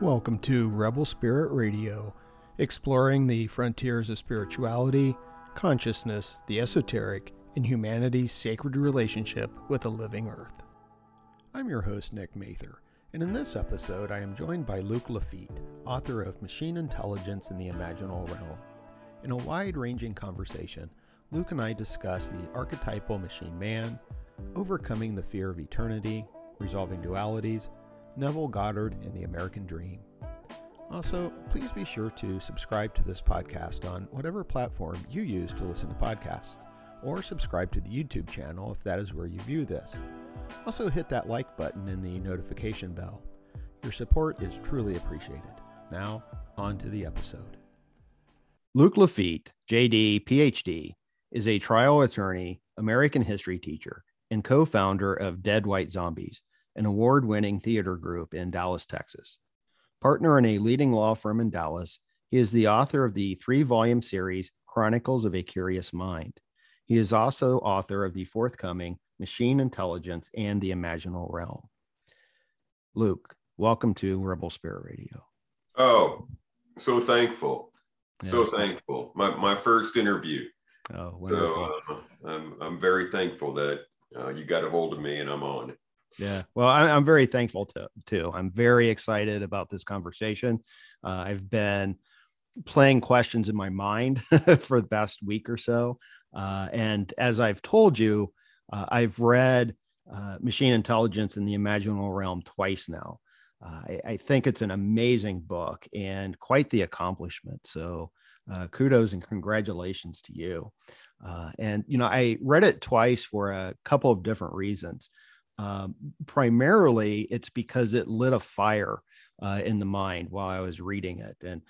Welcome to Rebel Spirit Radio, exploring the frontiers of spirituality, consciousness, the esoteric, and humanity's sacred relationship with the living earth. I'm your host, Nick Mather, and in this episode, I am joined by Luke Lafitte, author of Machine Intelligence in the Imaginal Realm. In a wide ranging conversation, Luke and I discuss the archetypal machine man, overcoming the fear of eternity, resolving dualities, Neville Goddard and the American Dream. Also, please be sure to subscribe to this podcast on whatever platform you use to listen to podcasts, or subscribe to the YouTube channel if that is where you view this. Also, hit that like button and the notification bell. Your support is truly appreciated. Now, on to the episode. Luke Lafitte, JD, PhD, is a trial attorney, American history teacher, and co founder of Dead White Zombies, an award winning theater group in Dallas, Texas. Partner in a leading law firm in Dallas, he is the author of the three volume series Chronicles of a Curious Mind. He is also author of the forthcoming Machine Intelligence and the Imaginal Realm. Luke, welcome to Rebel Spirit Radio. Oh, so thankful. Yeah. So thankful. My, my first interview. Oh, wonderful. So, uh, I'm, I'm very thankful that uh, you got a hold of me and I'm on. Yeah. Well, I, am very thankful to, too. I'm very excited about this conversation. Uh, I've been playing questions in my mind for the past week or so. Uh, and as I've told you, uh, I've read uh, Machine Intelligence in the Imaginal Realm twice now. Uh, I, I, think it's an amazing book and quite the accomplishment. So, uh, kudos and congratulations to you. and, you know, I read it twice for a couple of different reasons. Um, primarily, it's because it lit a fire uh, in the mind while I was reading it. And,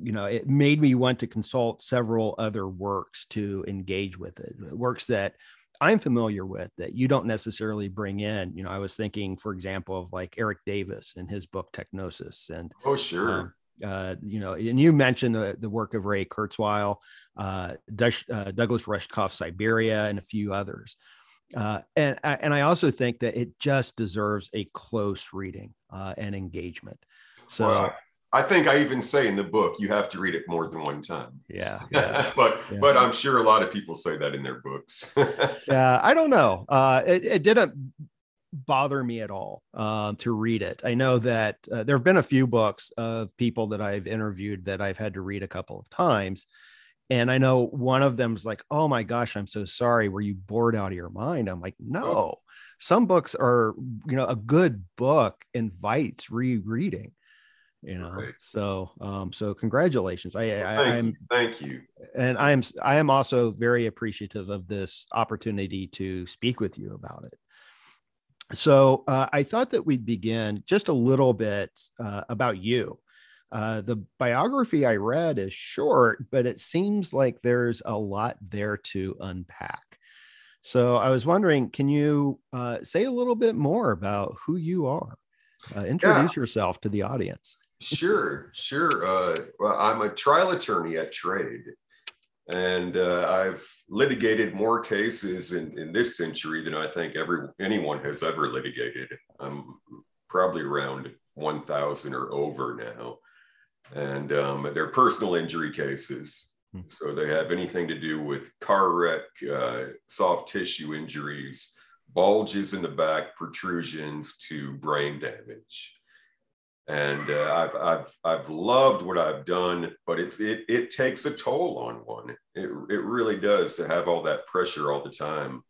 you know, it made me want to consult several other works to engage with it, works that I'm familiar with that you don't necessarily bring in. You know, I was thinking, for example, of like Erik Davis and his book Techgnosis. And, oh, sure. Um, uh, you know, and you mentioned the, the work of Ray Kurzweil, uh, uh, Douglas Rushkoff, Siberia, and a few others. Uh, and and I also think that it just deserves a close reading uh, and engagement. So. Well, I think I even say in the book you have to read it more than one time. Yeah, yeah but yeah. but I'm sure a lot of people say that in their books. yeah, I don't know. Uh, it, it didn't bother me at all um, to read it. I know that uh, there have been a few books of people that I've interviewed that I've had to read a couple of times, and I know one of them's like, "Oh my gosh, I'm so sorry. Were you bored out of your mind?" I'm like, "No. Some books are, you know, a good book invites rereading." You know, right. so um, so congratulations. I, well, I am thank you, and I am I am also very appreciative of this opportunity to speak with you about it. So uh, I thought that we'd begin just a little bit uh, about you. Uh, the biography I read is short, but it seems like there's a lot there to unpack. So I was wondering, can you uh, say a little bit more about who you are? Uh, introduce yeah. yourself to the audience. sure, sure. Uh, well, I'm a trial attorney at trade, and uh, I've litigated more cases in, in this century than I think every anyone has ever litigated. I'm probably around 1,000 or over now and um, they're personal injury cases. Hmm. So they have anything to do with car wreck, uh, soft tissue injuries, bulges in the back, protrusions to brain damage. And uh, I've, I've, I've loved what I've done, but it's, it, it takes a toll on one. It, it really does to have all that pressure all the time,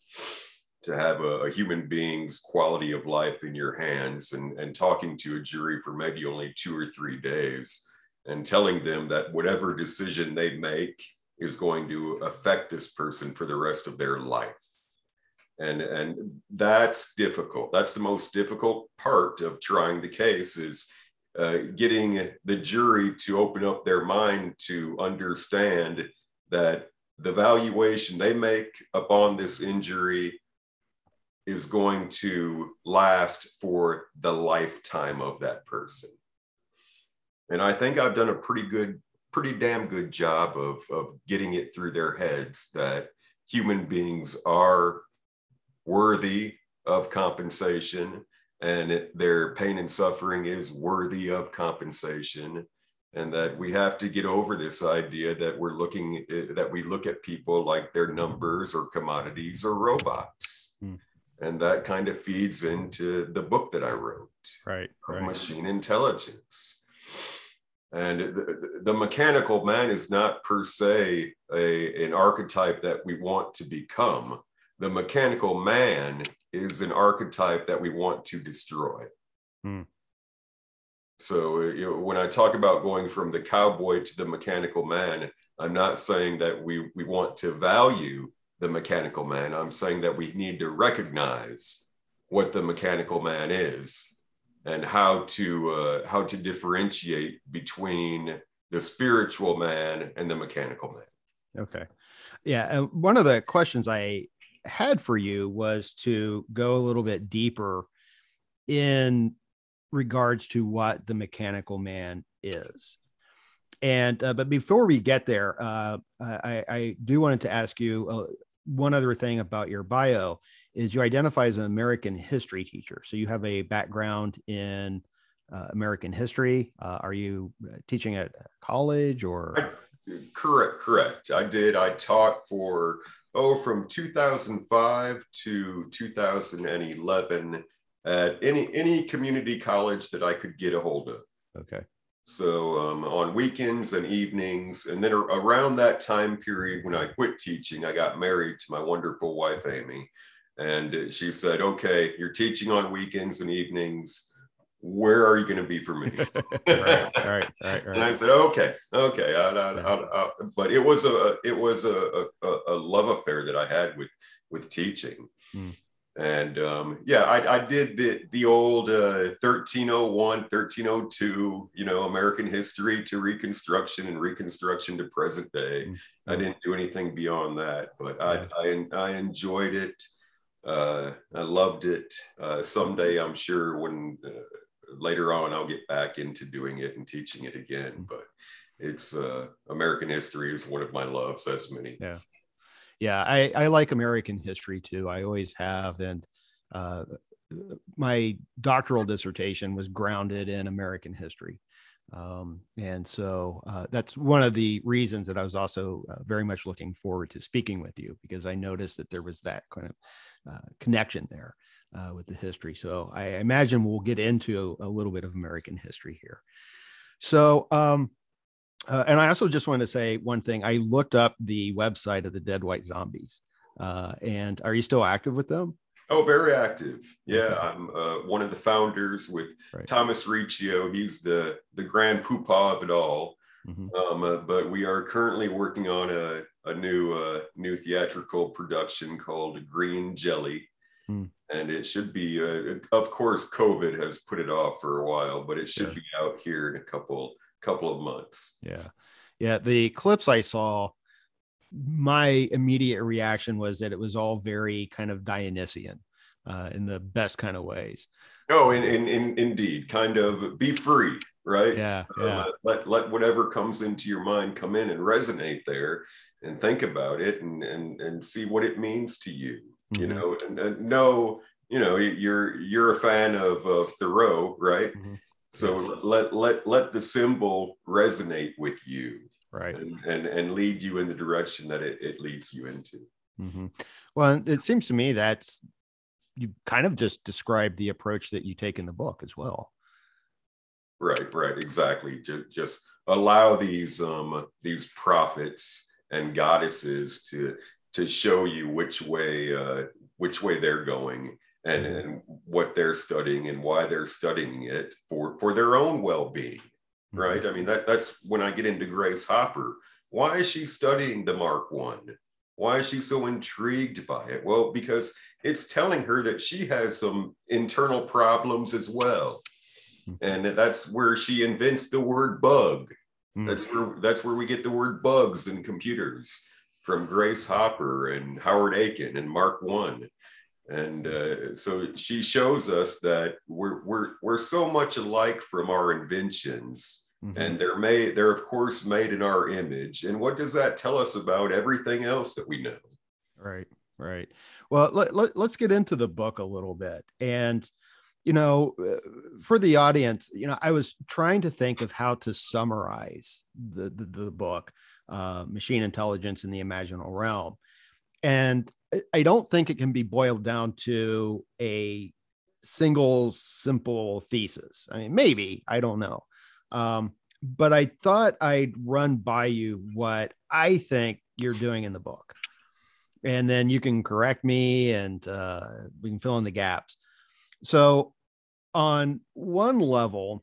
to have a, a human being's quality of life in your hands and, and talking to a jury for maybe only two or three days and telling them that whatever decision they make is going to affect this person for the rest of their life. And, and that's difficult. That's the most difficult part of trying the case is uh, getting the jury to open up their mind to understand that the valuation they make upon this injury is going to last for the lifetime of that person. And I think I've done a pretty good, pretty damn good job of, of getting it through their heads that human beings are worthy of compensation and it, their pain and suffering is worthy of compensation and that we have to get over this idea that we're looking eh, that we look at people like they're numbers or commodities or robots mm. and that kind of feeds into the book that i wrote right, right. machine intelligence and the, the, mechanical man is not per se a, an archetype that we want to become the mechanical man is an archetype that we want to destroy hmm. So you know, when I talk about going from the cowboy to the mechanical man, I'm not saying that we, we want to value the mechanical man. I'm saying that we need to recognize what the mechanical man is and how to uh, how to differentiate between the spiritual man and the mechanical man. Okay, yeah. And one of the questions I had for you was to go a little bit deeper in regards to what the mechanical man is. And uh, but before we get there, uh, I, I, do wanted to ask you uh, one other thing about your bio is you identify as an American history teacher. So you have a background in uh, American history. Uh, are you uh, teaching at college or? I, correct, correct. I did. I taught for oh from 2005 to 2011 at any any community college that I could get a hold of. Okay. So um, on weekends and evenings, and then around that time period when I quit teaching, I got married to my wonderful wife Amy, and she said, "Okay, you're teaching on weekends and evenings. Where are you going to be for me?" right, right, right, right, And I said, "Okay, okay." I, I, I, but it was a it was a, a, a, love affair that I had with with teaching. Hmm and um, yeah, I, I, did the the old uh, 1301, 1302, you know, American history to Reconstruction and Reconstruction to present day. Mm-hmm. I didn't do anything beyond that, but yeah. I, I, I enjoyed it. Uh, I loved it. Uh, someday, I'm sure when uh, later on I'll get back into doing it and teaching it again. Mm. But it's uh, American history is one of my loves, as many. Yeah yeah, I, I like American history too. I always have. And uh, my doctoral dissertation was grounded in American history. Um, and so uh, that's one of the reasons that I was also uh, very much looking forward to speaking with you because I noticed that there was that kind of uh, connection there uh, with the history. So I imagine we'll get into a, a little bit of American history here. So, um, uh, and I also just want to say one thing. I looked up the website of the Dead White Zombies. Uh, and are you still active with them? Oh, very active. Yeah, okay. I'm uh, one of the founders with right. Thomas Riccio. He's the the grand poopah of it all. Mm-hmm. Um, uh, but we are currently working on a, a new uh, new theatrical production called Green Jelly. Mm. And it should be, uh, of course, COVID has put it off for a while, but it should yeah. be out here in a couple couple of months. Yeah. Yeah. The clips I saw, my immediate reaction was that it was all very kind of Dionysian uh, in the best kind of ways. Oh, in, in, in, indeed. Kind of be free, right? Yeah. yeah. Let, let whatever comes into your mind come in and resonate there and think about it and, and, and see what it means to you, mm-hmm. you know, and, and know, you know, you're, you're a fan of, of Thoreau, right? Mm-hmm so let let let the symbol resonate with you, right, and and, and lead you in the direction that it, it leads you into. Mm-hmm. Well, it seems to me that's you kind of just described the approach that you take in the book as well. Right, right, exactly. Just, just allow these um these prophets and goddesses to to show you which way uh, which way they're going and, and what they're studying and why they're studying it for, for their own well-being, mm-hmm. right? I mean, that, that's when I get into Grace Hopper. Why is she studying the Mark One? Why is she so intrigued by it? Well, because it's telling her that she has some internal problems as well. Mm-hmm. And that's where she invents the word bug. Mm-hmm. That's where that's where we get the word bugs in computers from Grace Hopper and Howard Aiken and Mark One and uh, so she shows us that we're, we're, we're so much alike from our inventions. Mm-hmm. and they're made they're of course made in our image. And what does that tell us about everything else that we know? Right right. Well let, let, let's get into the book a little bit. And you know, uh, for the audience, you know, I was trying to think of how to summarize the the, the book, uh, Machine Intelligence in the Imaginal Realm, and I don't think it can be boiled down to a single simple thesis. I mean, maybe I don't know, um, but I thought I'd run by you what I think you're doing in the book, and then you can correct me and uh, we can fill in the gaps. So on one level,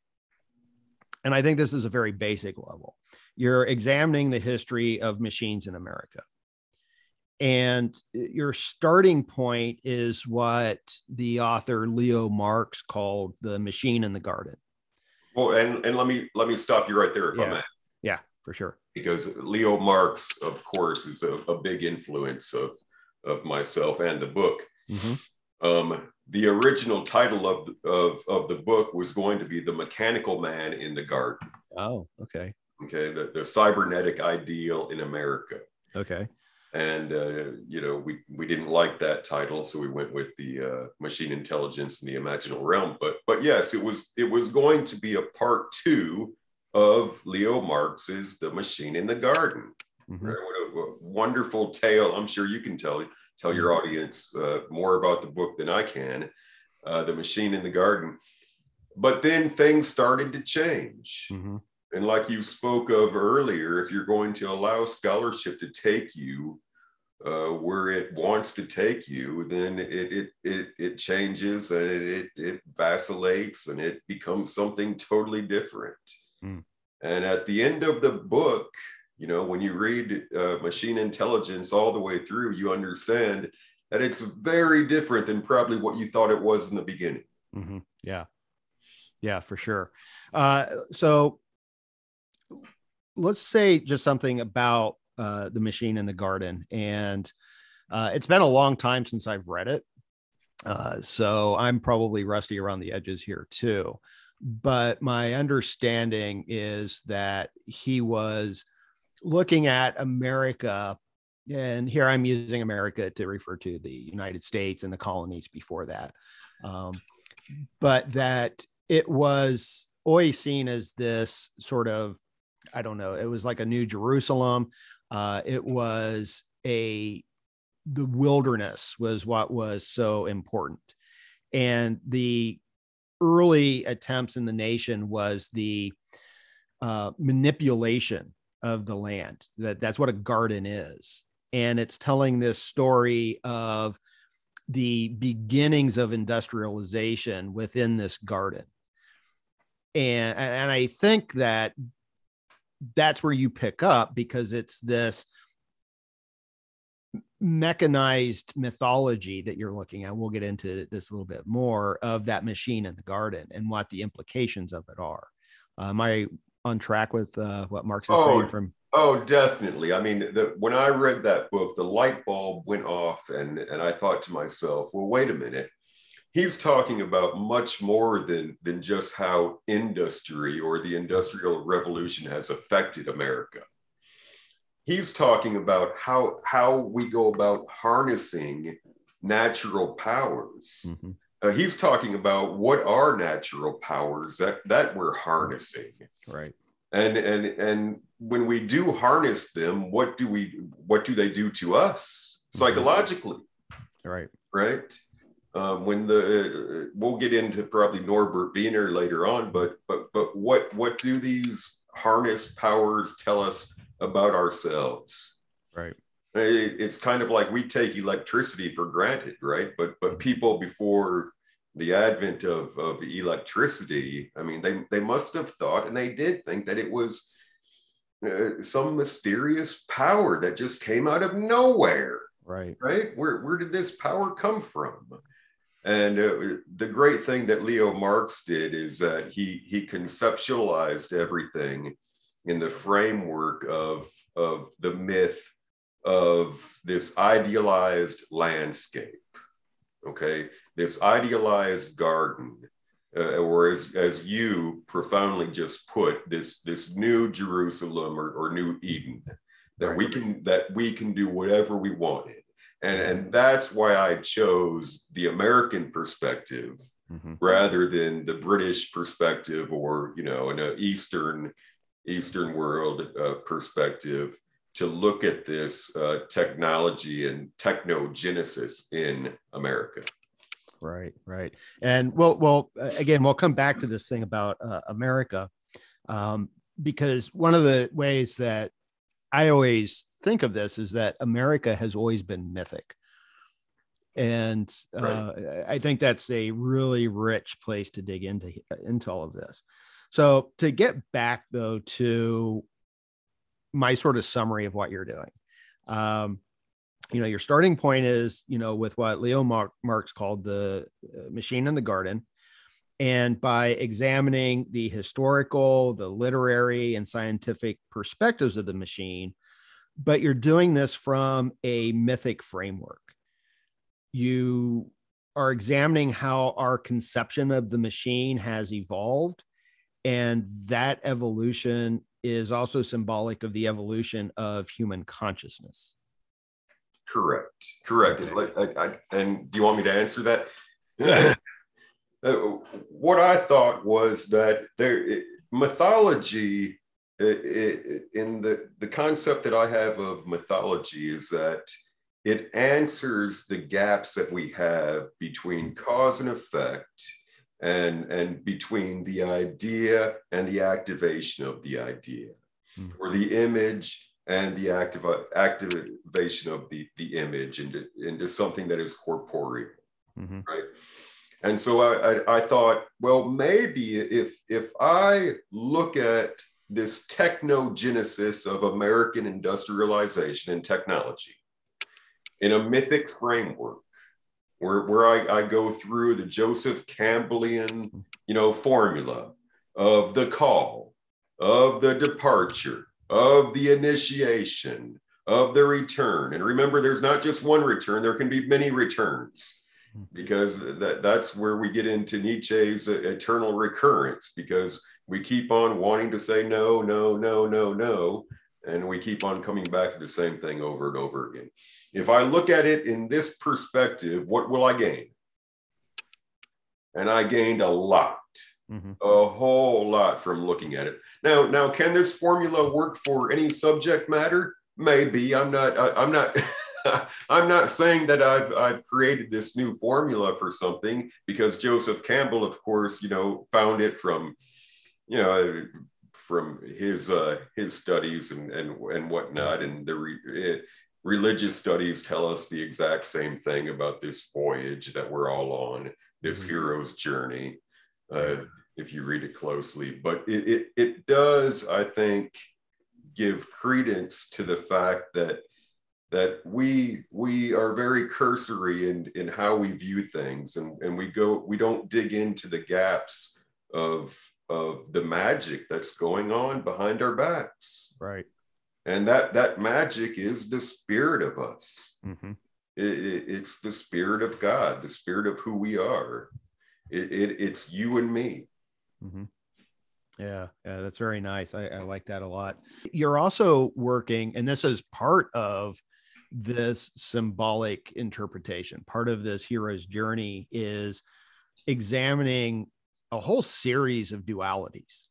and I think this is a very basic level, you're examining the history of machines in America. And your starting point is what the author Leo Marx called the machine in the garden. Well, and, and let me let me stop you right there if yeah. I may. Yeah, for sure. Because Leo Marx, of course, is a, a big influence of of myself and the book. Mm-hmm. Um, the original title of, of, of the book was going to be The Mechanical Man in the Garden. Oh, okay. Okay. The, the cybernetic ideal in America. Okay. And, uh, you know, we, we didn't like that title. So we went with the uh, machine intelligence in the imaginal realm. But, but yes, it was, it was going to be a part two of Leo Marx's The Machine in the Garden. Mm-hmm. Right? What a, a wonderful tale. I'm sure you can tell tell your mm-hmm. audience uh, more about the book than I can, uh, The Machine in the Garden. But then things started to change. Mm-hmm. And like you spoke of earlier, if you're going to allow scholarship to take you uh, where it wants to take you, then it it it, it changes and it, it, it vacillates and it becomes something totally different. Mm. And at the end of the book, you know, when you read uh, machine intelligence all the way through, you understand that it's very different than probably what you thought it was in the beginning. Mm-hmm. Yeah. Yeah, for sure. Uh, so let's say just something about uh, the machine in the garden. And uh, it's been a long time since I've read it. Uh, so I'm probably rusty around the edges here too. But my understanding is that he was looking at America, and here I'm using America to refer to the United States and the colonies before that, um, but that it was always seen as this sort of, I don't know, it was like a New Jerusalem. Uh, it was a, the wilderness was what was so important. And the early attempts in the nation was the uh, manipulation of the land. That that's what a garden is. And it's telling this story of the beginnings of industrialization within this garden. And and I think that that's where you pick up because it's this mechanized mythology that you're looking at. We'll get into this a little bit more of that machine in the garden and what the implications of it are. Uh, am I on track with uh, what Marx is oh, saying from? Oh, definitely. I mean, the, when I read that book, the light bulb went off, and and I thought to myself, well, wait a minute. He's talking about much more than than just how industry or the industrial revolution has affected America. He's talking about how how we go about harnessing natural powers. Mm-hmm. Uh, he's talking about what are natural powers that that we're harnessing right and and and when we do harness them what do we what do they do to us mm-hmm. psychologically right right um, when the uh, we'll get into probably Norbert Wiener later on, but but but what what do these harness powers tell us about ourselves? Right. It's kind of like we take electricity for granted, right? But but people before the advent of, of electricity, I mean, they, they must have thought, and they did think that it was uh, some mysterious power that just came out of nowhere. Right. Right. Where, where did this power come from? And uh, the great thing that Leo Marx did is that he, he conceptualized everything in the framework of, of the myth of this idealized landscape. Okay this idealized garden, uh, or as, as you profoundly just put, this, this new Jerusalem or, or new Eden that right. we can that we can do whatever we want wanted. And, and that's why I chose the American perspective mm-hmm. rather than the British perspective or you know an Eastern Eastern world uh, perspective to look at this uh, technology and technogenesis in America. Right, right, and well, well, again, we'll come back to this thing about uh, America, um, because one of the ways that I always think of this is that America has always been mythic, and uh, right. I think that's a really rich place to dig into into all of this. So to get back though to my sort of summary of what you're doing. Um, you know, your starting point is, you know, with what Leo Marx called the uh, machine in the garden. And by examining the historical, the literary, and scientific perspectives of the machine, but you're doing this from a mythic framework. You are examining how our conception of the machine has evolved. And that evolution is also symbolic of the evolution of human consciousness. Correct. Correct. Okay. I, I, and do you want me to answer that? Uh, what I thought was that there mythology it, in the the concept that I have of mythology is that it answers the gaps that we have between cause and effect and, and between the idea and the activation of the idea, mm-hmm. or the image and the active, activation of the, the image into, into something that is corporeal, mm-hmm. right? And so I, I, I thought, well, maybe if if I look at this technogenesis of American industrialization and technology in a mythic framework, where, where I, I go through the Joseph Campbellian, you know, formula of the call, of the departure, of the initiation, of the return. And remember, there's not just one return, there can be many returns because that, that's where we get into Nietzsche's eternal recurrence because we keep on wanting to say no, no, no, no, no and we keep on coming back to the same thing over and over again. If I look at it in this perspective, what will I gain? And I gained a lot, mm-hmm. a whole lot from looking at it. Now, now, can this formula work for any subject matter? Maybe. I'm not. I, I'm not. I'm not saying that I've I've created this new formula for something because Joseph Campbell, of course, you know, found it from, you know, from his uh, his studies and and and whatnot, and the re, it, religious studies tell us the exact same thing about this voyage that we're all on, this mm-hmm. hero's journey. Uh, if you read it closely, but it, it it does, I think, give credence to the fact that that we we are very cursory in in how we view things and and we go we don't dig into the gaps of of the magic that's going on behind our backs. Right. And that that magic is the spirit of us. Mm-hmm. It, it, it's the spirit of God, the spirit of who we are. It, it's you and me. Mm-hmm. Yeah, yeah, that's very nice. I, I like that a lot. You're also working, and this is part of this symbolic interpretation. Part of this hero's journey is examining a whole series of dualities.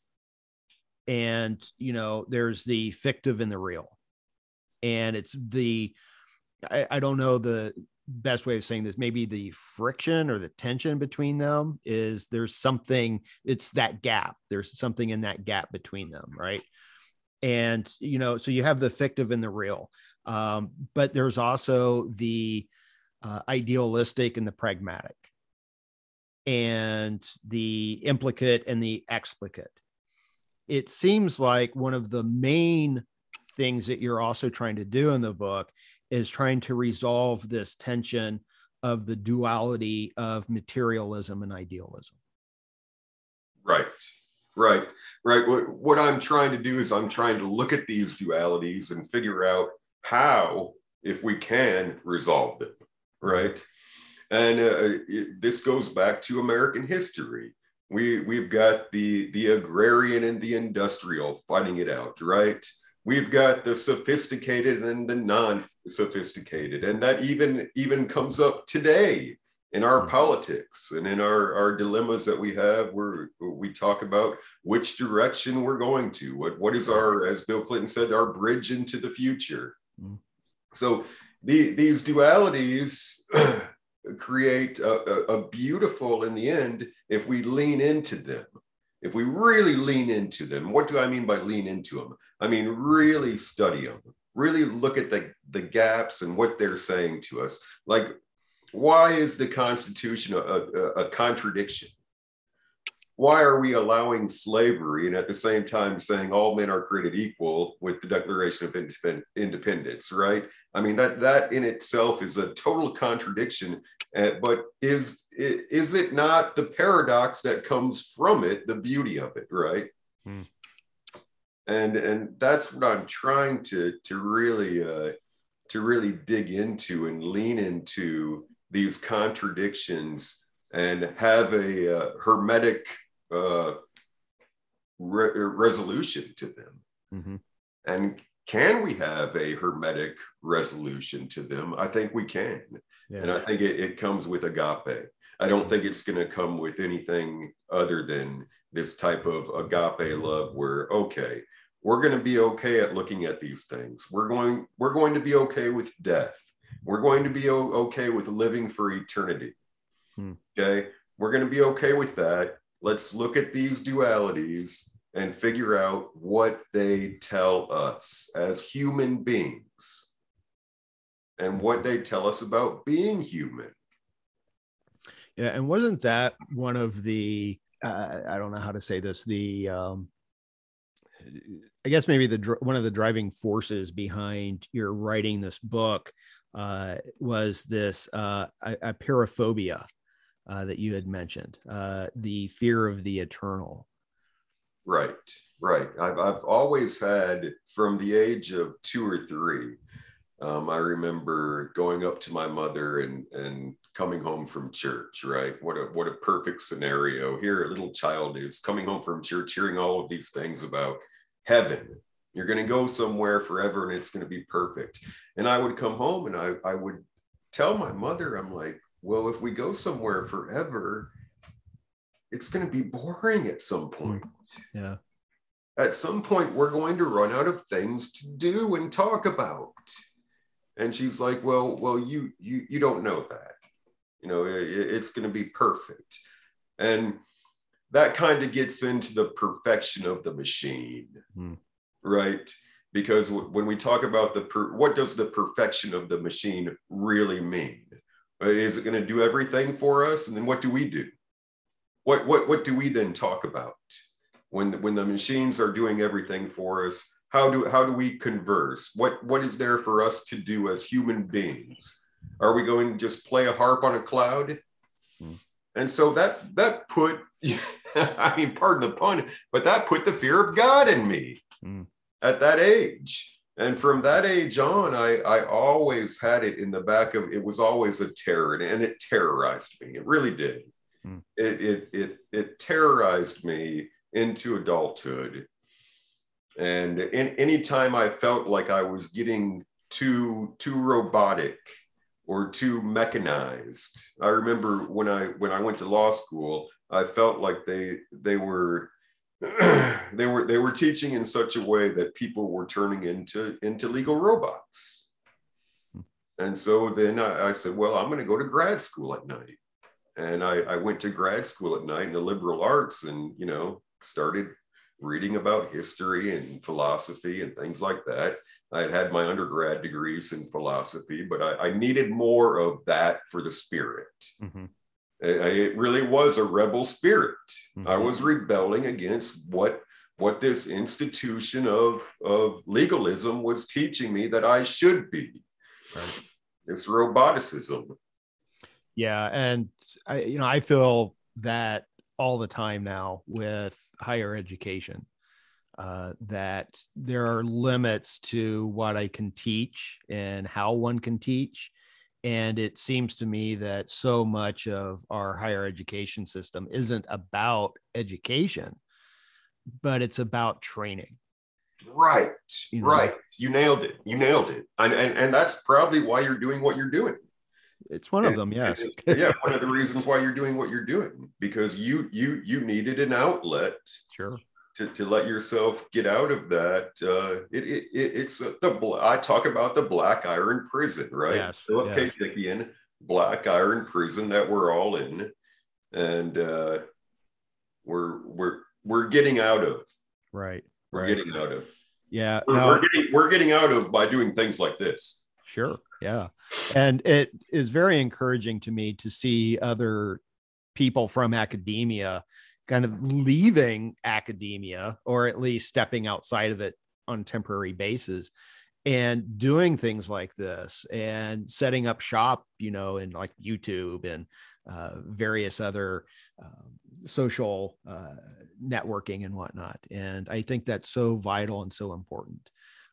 And, you know, there's the fictive and the real. And it's the, I, I don't know the best way of saying this, maybe the friction or the tension between them is there's something, it's that gap. There's something in that gap between them, right? And, you know, so you have the fictive and the real. Um, but there's also the uh, idealistic and the pragmatic and the implicate and the explicate. It seems like one of the main things that you're also trying to do in the book is trying to resolve this tension of the duality of materialism and idealism. Right, right, right. What, what I'm trying to do is I'm trying to look at these dualities and figure out how, if we can, resolve them, right? And uh, it, this goes back to American history. We, we've got the, the agrarian and the industrial fighting it out, right? We've got the sophisticated and the non-sophisticated. And that even, even comes up today in our Mhm. politics and in our, our dilemmas that we have where we talk about which direction we're going to what what is our as bill clinton said our bridge into the future Mhm. so the, these dualities create a, a, a beautiful in the end if we lean into them. If we really lean into them what do i mean by lean into them i mean really study them really look at the, the gaps and what they're saying to us. Like why is the Constitution a, a, a, contradiction? Why are we allowing slavery and at the same time saying all men are created equal with the Declaration of Independence? Right? I mean that that in itself is a total contradiction. Uh, but is is it not the paradox that comes from it, the beauty of it? Right? Hmm. And and that's what I'm trying to to really uh, to really dig into and lean into these contradictions and have a uh, hermetic uh, re- resolution to them. Mm-hmm. And can we have a hermetic resolution to them? I think we can. Yeah. And I think it, it comes with agape. I don't think it's going to come with anything other than this type of agape love where, okay, we're going to be okay at looking at these things. We're going, we're going to be okay with death. We're going to be o- okay with living for eternity. Hmm. Okay. We're going to be okay with that. Let's look at these dualities and figure out what they tell us as human beings and what they tell us about being human. Yeah, and wasn't that one of the uh, I don't know how to say this the um, I guess maybe the one of the driving forces behind your writing this book uh, was this uh, apeirophobia uh, that you had mentioned, uh, the fear of the eternal. Right, right. I've, I've always had from the age of two or three. Um, I remember going up to my mother and and coming home from church. Right, what a what a perfect scenario. Here, a little child is coming home from church, hearing all of these things about heaven. You're going to go somewhere forever, and it's going to be perfect. And I would come home and I I would tell my mother, I'm like, well, if we go somewhere forever, it's going to be boring at some point. Yeah. at some point we're going to run out of things to do and talk about. And she's like well well you you you don't know that. You know it, it's going to be perfect. And that kind of gets into the perfection of the machine Hmm. right? Because w- when we talk about the per- what does the perfection of the machine really mean is it going to do everything for us? And then what do we do? What what what do we then talk about? When when the machines are doing everything for us how do how do we converse? What what is there for us to do as human beings? Are we going to just play a harp on a cloud? Hmm. and so that that put i mean pardon the pun but that put the fear of god in me Hmm. at that age and from that age on i i always had it in the back of it was always a terror and it terrorized me it really did Hmm. it, it it it terrorized me into adulthood and in any time i felt like i was getting too too robotic or too mechanized i remember when i when i went to law school i felt like they they were they were they were teaching in such a way that people were turning into into legal robots. And so then i, I said well i'm going to go to grad school at night. And I, I went to grad school at night in the liberal arts and you know started reading about history and philosophy and things like that. I had had my undergrad degrees in philosophy but i, I needed more of that for the spirit. Mhm. I- it really was a rebel spirit i Mhm. was rebelling against what what this institution of of legalism was teaching me that i should be Right. this roboticism Yeah, and I, you know, I feel that all the time now with higher education, uh, that there are limits to what I can teach and how one can teach, and it seems to me that so much of our higher education system isn't about education, but it's about training. Right, You know? right. You nailed it. You nailed it. And, and and that's probably why you're doing what you're doing. it's one of them yes and, yeah one of the reasons why you're doing what you're doing because you you you needed an outlet sure to, to let yourself get out of that uh it, it, it it's the i talk about the black iron prison right yes, philip yes. K. black iron prison that we're all in and uh we're we're we're getting out of right we're right. getting out of yeah we're, no, we're getting we're getting out of by doing things like this sure yeah and it is very encouraging to me to see other people from academia kind of leaving academia or at least stepping outside of it on temporary basis and doing things like this and setting up shop you know in like youtube and uh, various other um, social uh, networking and whatnot. And i think that's so vital and so important.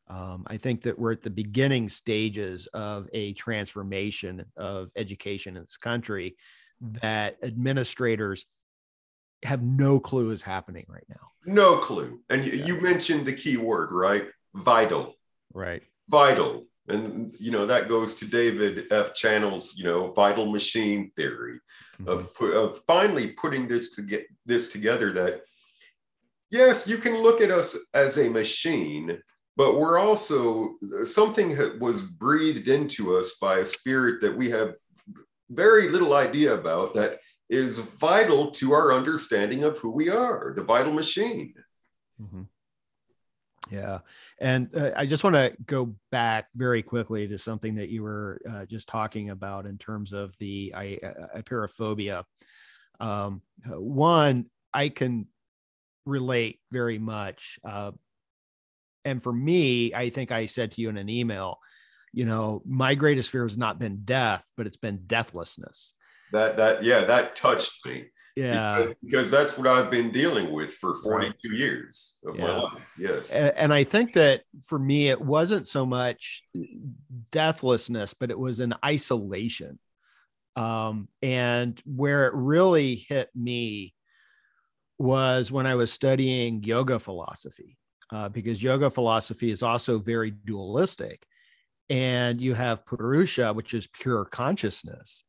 Um, I think that we're at the beginning stages of a transformation of education in this country that administrators have no clue is happening right now. No clue. And you, you mentioned the key word, right? Vital. Right. Vital. And you know that goes to David F. Channell's, you know, vital machine theory Mm-hmm. of of finally putting this to get this together. That yes, you can look at us as a machine, but we're also something that was breathed into us by a spirit that we have very little idea about that is vital to our understanding of who we are the vital machine Mhm. Yeah. And uh, I just want to go back very quickly to something that you were uh, just talking about in terms of the I, I, apeirophobia. Um, one, I can relate very much. Uh, and for me, I think I said to you in an email, you know, my greatest fear has not been death, but it's been deathlessness. That that yeah that touched me Yeah. because, because that's what i've been dealing with for 42 years of my life yes A- and I think that for me, it wasn't so much deathlessness, but it was an isolation. Um, and where it really hit me was when I was studying yoga philosophy, uh, because yoga philosophy is also very dualistic. And you have Purusha, which is pure consciousness.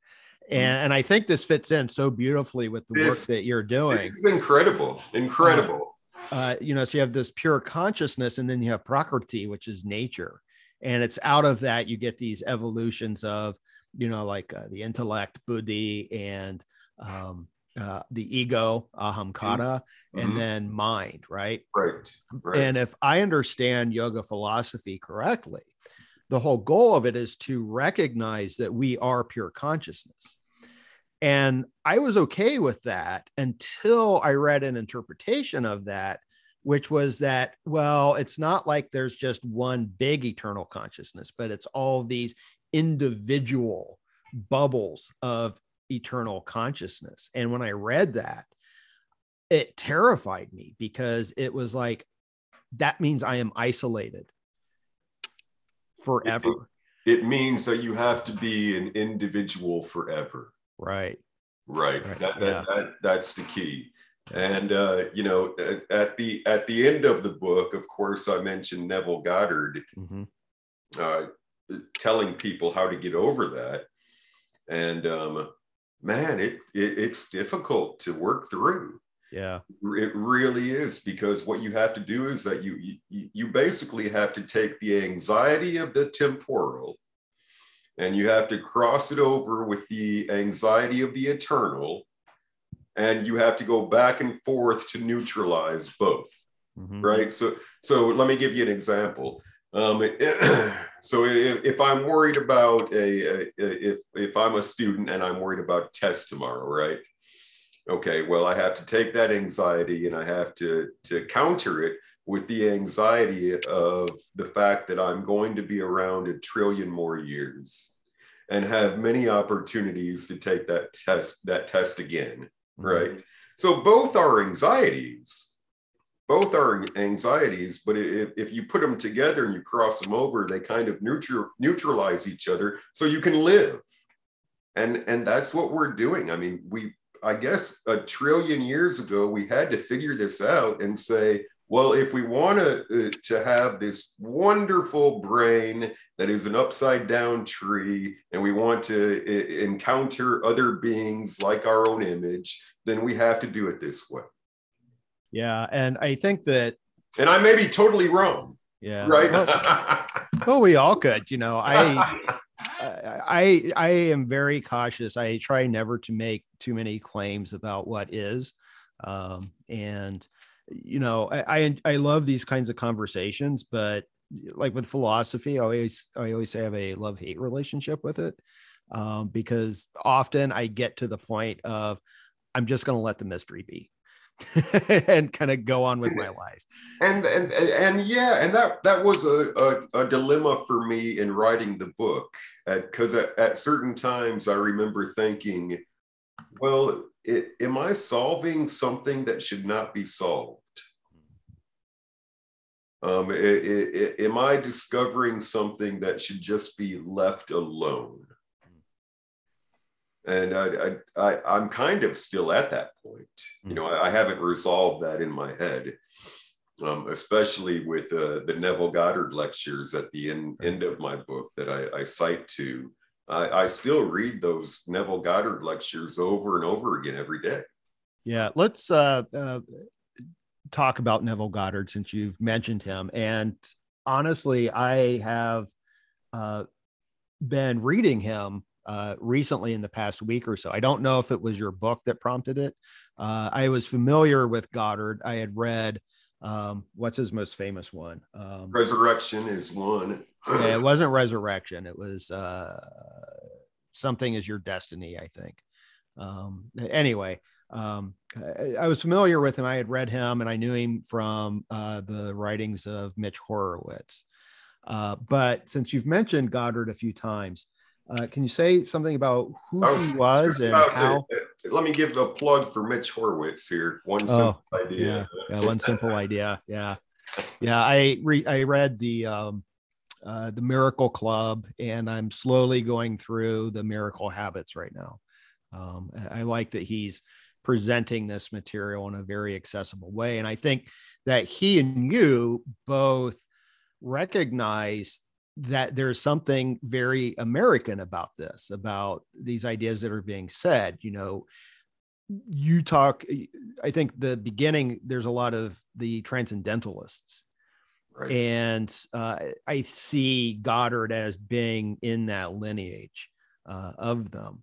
And, and I think this fits in so beautifully with the work that you're doing this is incredible incredible uh, you know, so you have this pure consciousness, and then you have prakriti, which is nature, and it's out of that you get these evolutions of, you know, like uh, the intellect, buddhi, and um, uh, the ego, ahamkara, and Mhm. then mind, right? right right And if I understand yoga philosophy correctly, the whole goal of it is to recognize that we are pure consciousness. And I was okay with that until I read an interpretation of that, which was that, well, it's not like there's just one big eternal consciousness, but it's all these individual bubbles of eternal consciousness. And when I read that, it terrified me because it was like, that means I am isolated forever. it means that you have to be an individual forever Right. right, Right, That, that, yeah. that that's the key and uh, you know at, the at the end of the book of course i mentioned neville goddard Mhm. uh, telling people how to get over that and um, man it, it it's difficult to work through Yeah. it really is because what you have to do is that you you, you basically have to take the anxiety of the temporal and you have to cross it over with the anxiety of the eternal and you have to go back and forth to neutralize both Mhm. right? So so let me give you an example. Um, so if, if i'm worried about a, a if if i'm a student and i'm worried about a test tomorrow right? Okay well i have to take that anxiety and i have to to counter it with the anxiety of the fact that i'm going to be around a trillion more years and have many opportunities to take that test that test again Mhm. right? So both are anxieties. Both are anxieties but if, if you put them together and you cross them over they kind of neutral, neutralize each other so you can live. And and that's what we're doing. I mean we i guess a trillion years ago we had to figure this out and say well, if we want to uh, to have this wonderful brain that is an upside down tree, and we want to uh, encounter other beings like our own image, then we have to do it this way. Yeah, and I think that, and I may be totally wrong. Yeah, right. well, well we all could. You know, I. I I am very cautious. I try never to make too many claims about what is, um, and you know, I, I, I love these kinds of conversations, but like with philosophy, I always I always say I have a love hate relationship with it um, because often I get to the point of I'm just going to let the mystery be. and kind of go on with my life. And and and yeah, and that that was a, a, a dilemma for me in writing the book because at, at, at, certain times I remember thinking, well, it, am I solving something that should not be solved? Um, it, it, am I discovering something that should just be left alone? And I, I, am kind of still at that point. You know, I, I haven't resolved that in my head, um, especially with uh, the Neville Goddard lectures at the end, end of my book that I, I cite to. I, I still read those Neville Goddard lectures over and over again every day. Yeah, let's uh, uh, talk about Neville Goddard since you've mentioned him. And honestly, I have uh, been reading him uh, recently in the past week or so. I don't know if it was your book that prompted it. Uh, I was familiar with Goddard. I had read um, what's his most famous one? Um, Resurrection is one. yeah, it wasn't Resurrection. It was uh, something is your destiny, I think. Um, anyway, um, I, I, was familiar with him. I had read him and I knew him from uh, the writings of Mitch Horowitz. Uh, but since you've mentioned Goddard a few times, uh, can you say something about who he was and how? To, uh, let me give a plug for Mitch Horowitz here. One simple oh, idea. Yeah, yeah, one simple idea. Yeah, yeah. I re- I read the um, uh, the Miracle Club, and I'm slowly going through the Miracle Habits right now. Um, I like that he's presenting this material in a very accessible way. And I think that he and you both recognize that there's something very American about this, about these ideas that are being said. You know, you talk, I think the beginning, there's a lot of the transcendentalists. Right. And uh, I see Goddard as being in that lineage uh, of them.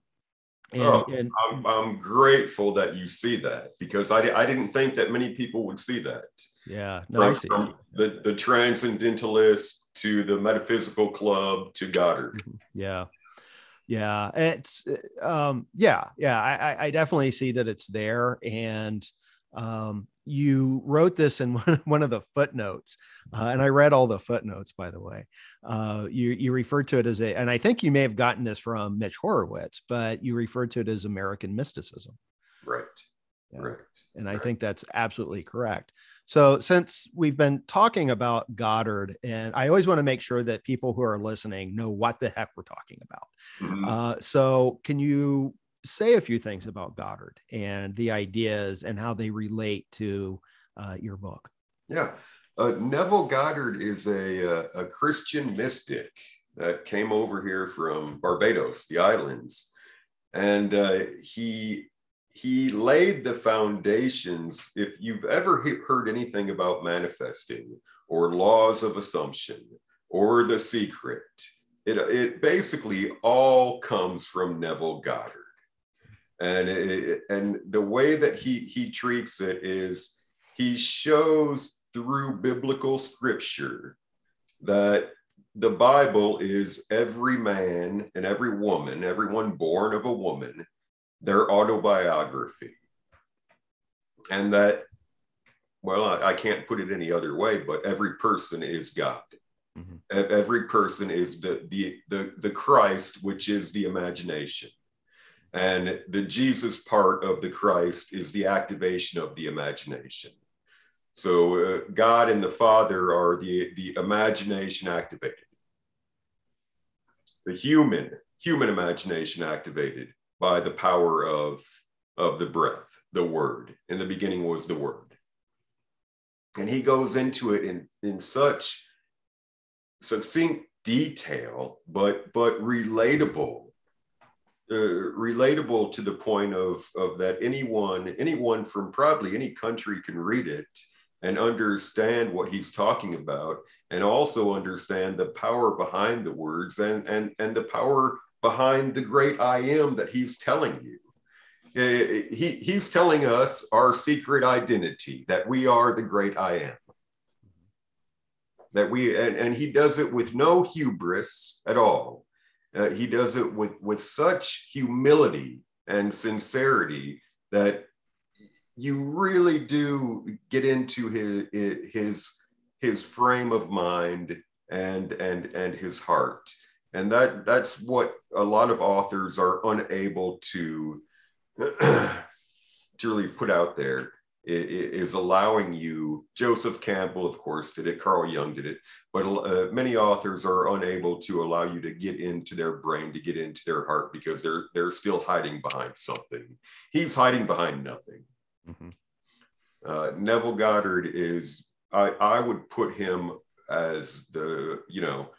And, oh, and I'm, I'm, grateful that you see that because I, I didn't think that many people would see that. Yeah, no, from, from the, the transcendentalist to the metaphysical club to Goddard. Mm-hmm. Yeah. Yeah. It's, um, yeah, yeah. I, I definitely see that it's there. And, um, you wrote this in one of the footnotes, uh, and I read all the footnotes, by the way. Uh, you you referred to it as a, and I think you may have gotten this from Mitch Horowitz, but you referred to it as American mysticism. Right. Yeah. Right. And I think that's absolutely correct. So, since we've been talking about Goddard, and I always want to make sure that people who are listening know what the heck we're talking about. Mm-hmm. Uh, so, can you say a few things about Goddard and the ideas and how they relate to uh, your book. Yeah. Uh, Neville Goddard is a, a, a, Christian mystic that came over here from Barbados, the islands. And uh, he, he laid the foundations. If you've ever heard anything about manifesting or laws of assumption or the secret, it, it basically all comes from Neville Goddard and it, and the way that he he treats it is he shows through biblical scripture that the bible is every man and every woman everyone born of a woman their autobiography and that well I, I can't put it any other way but every person is god mm-hmm. every person is the, the the the christ which is the imagination and the Jesus part of the Christ is the activation of the imagination. So uh, God and the Father are the, the imagination activated. The human, human imagination activated by the power of, of the breath, the word. In the beginning was the word. and he goes into it in in such succinct detail but but relatable uh, relatable to the point of of that anyone anyone from probably any country can read it and understand what he's talking about and also understand the power behind the words and and and the power behind the great i am that he's telling you uh, he, he's telling us our secret identity that we are the great I am. That we and, and he does it with no hubris at all. Uh, he does it with with such humility and sincerity that you really do get into his his his frame of mind and and and his heart and that that's what a lot of authors are unable to to really put out there. Is allowing you joseph campbell of course did it carl jung did it but uh, many authors are unable to allow you to get into their brain to get into their heart because they're they're still hiding behind something. He's hiding behind nothing. Mm-hmm. uh, neville goddard is I, I would put him as the you know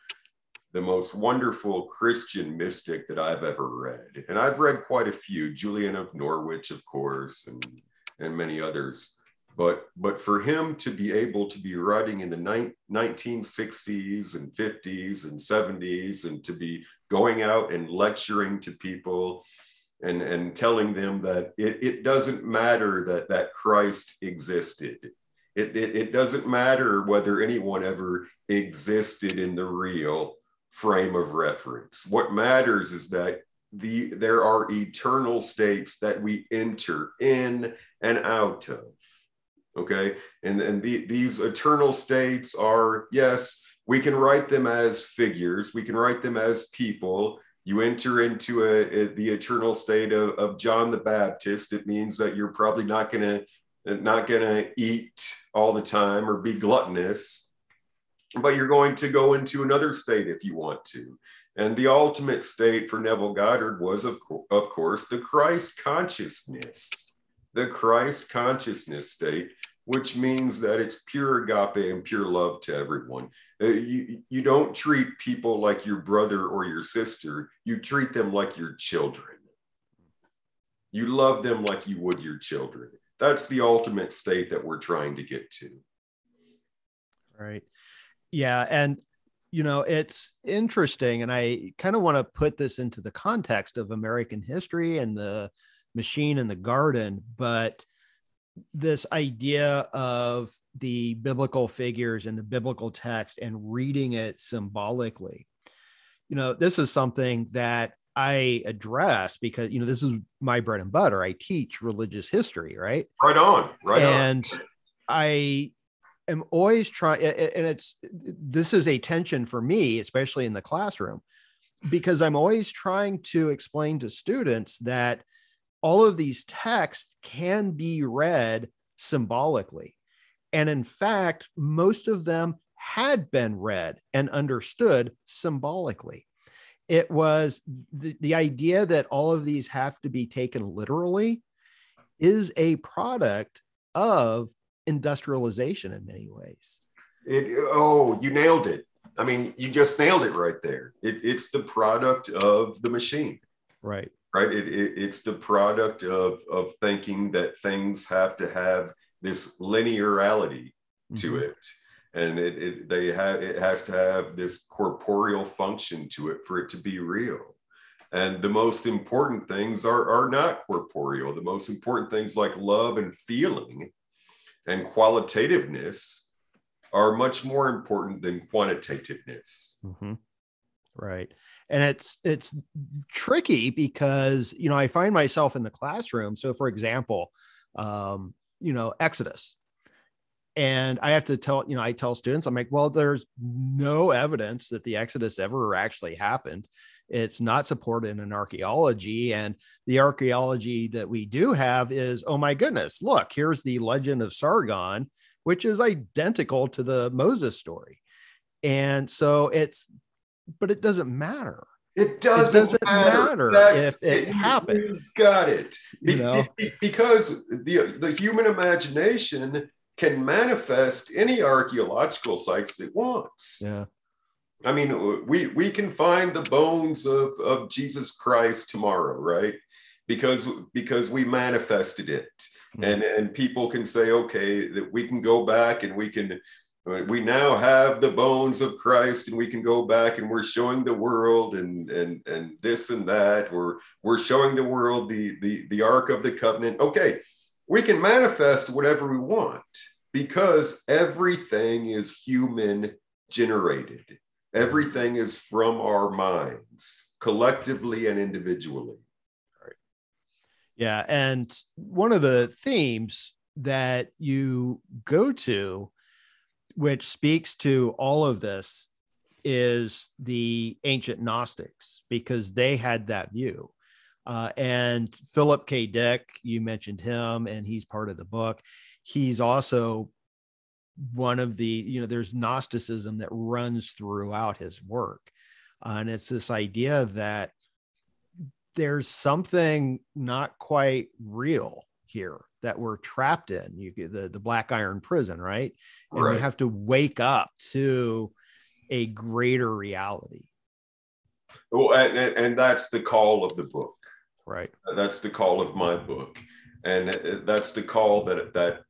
the most wonderful Christian mystic that I've ever read. And I've read quite a few, Julian of Norwich, of course, and, and many others. But, but for him to be able to be writing in the ni- 1960s and 50s and 70s and to be going out and lecturing to people and, and telling them that it, it doesn't matter that, that Christ existed. It, it, it doesn't matter whether anyone ever existed in the real frame of reference. What matters is that the there are eternal states that we enter in and out of. Okay, and and the, these eternal states are yes, we can write them as figures, we can write them as people. You enter into a, a the eternal state of, of John the Baptist. It means that you're probably not gonna not gonna eat all the time or be gluttonous but you're going to go into another state if you want to. And the ultimate state for Neville Goddard was, of, co- of course, the Christ consciousness, the Christ consciousness state, which means that it's pure agape and pure love to everyone. Uh, you, you don't treat people like your brother or your sister, you treat them like your children. You love them like you would your children. That's the ultimate state that we're trying to get to. Right. Yeah. And, you know, it's interesting. And I kind of want to put this into the context of American history and the machine and the garden. But this idea of the biblical figures and the biblical text and reading it symbolically, you know, this is something that I address because you know this is my bread and butter. I teach religious history, right? Right on, right and on. And I am always trying, and it's this is a tension for me, especially in the classroom, because I'm always trying to explain to students that all of these texts can be read symbolically. And in fact, most of them had been read and understood symbolically. It was the, the idea that all of these have to be taken literally is a product of industrialization in many ways. It, oh, you nailed it. I mean, you just nailed it right there. It, it's the product of the machine. Right. Right. It, it, it's the product of, of thinking that things have to have this linearity to mm-hmm. it. And it, it, they have, it has to have this corporeal function to it for it to be real. And the most important things are, are not corporeal. The most important things like love and feeling and qualitativeness are much more important than quantitativeness. Mm-hmm. Right. And it's it's tricky because you know I find myself in the classroom. So, for example, um, you know Exodus, and I have to tell you know I tell students I'm like, well, there's no evidence that the Exodus ever actually happened. It's not supported in archaeology. And the archaeology that we do have is, oh my goodness, look, here's the legend of Sargon, which is identical to the Moses story. And so it's, but it doesn't matter. It doesn't, it doesn't matter, matter if it, it happened. Got it. Be, you know? because the, the human imagination can manifest any archaeological sites it wants. Yeah. I mean, we we can find the bones of, of Jesus Christ tomorrow, right? Because because we manifested it. Mm-hmm. And and people can say, okay, that we can go back and we can we now have the bones of Christ and we can go back and we're showing the world and and and this and that. We're we're showing the world the the the Ark of the Covenant. Okay, we can manifest whatever we want because everything is human generated. Everything is from our minds, collectively and individually. Right. Yeah. And one of the themes that you go to, which speaks to all of this, is the ancient Gnostics, because they had that view. Uh, and Philip K. Dick, you mentioned him, and he's part of the book. He's also one of the you know there's gnosticism that runs throughout his work. Uh, and it's this idea that there's something not quite real here that we're trapped in. You the, the black iron prison right? And right. we have to wake up to a greater reality. Well and, and that's the call of the book. Right. That's the call of my book. And that's the call that that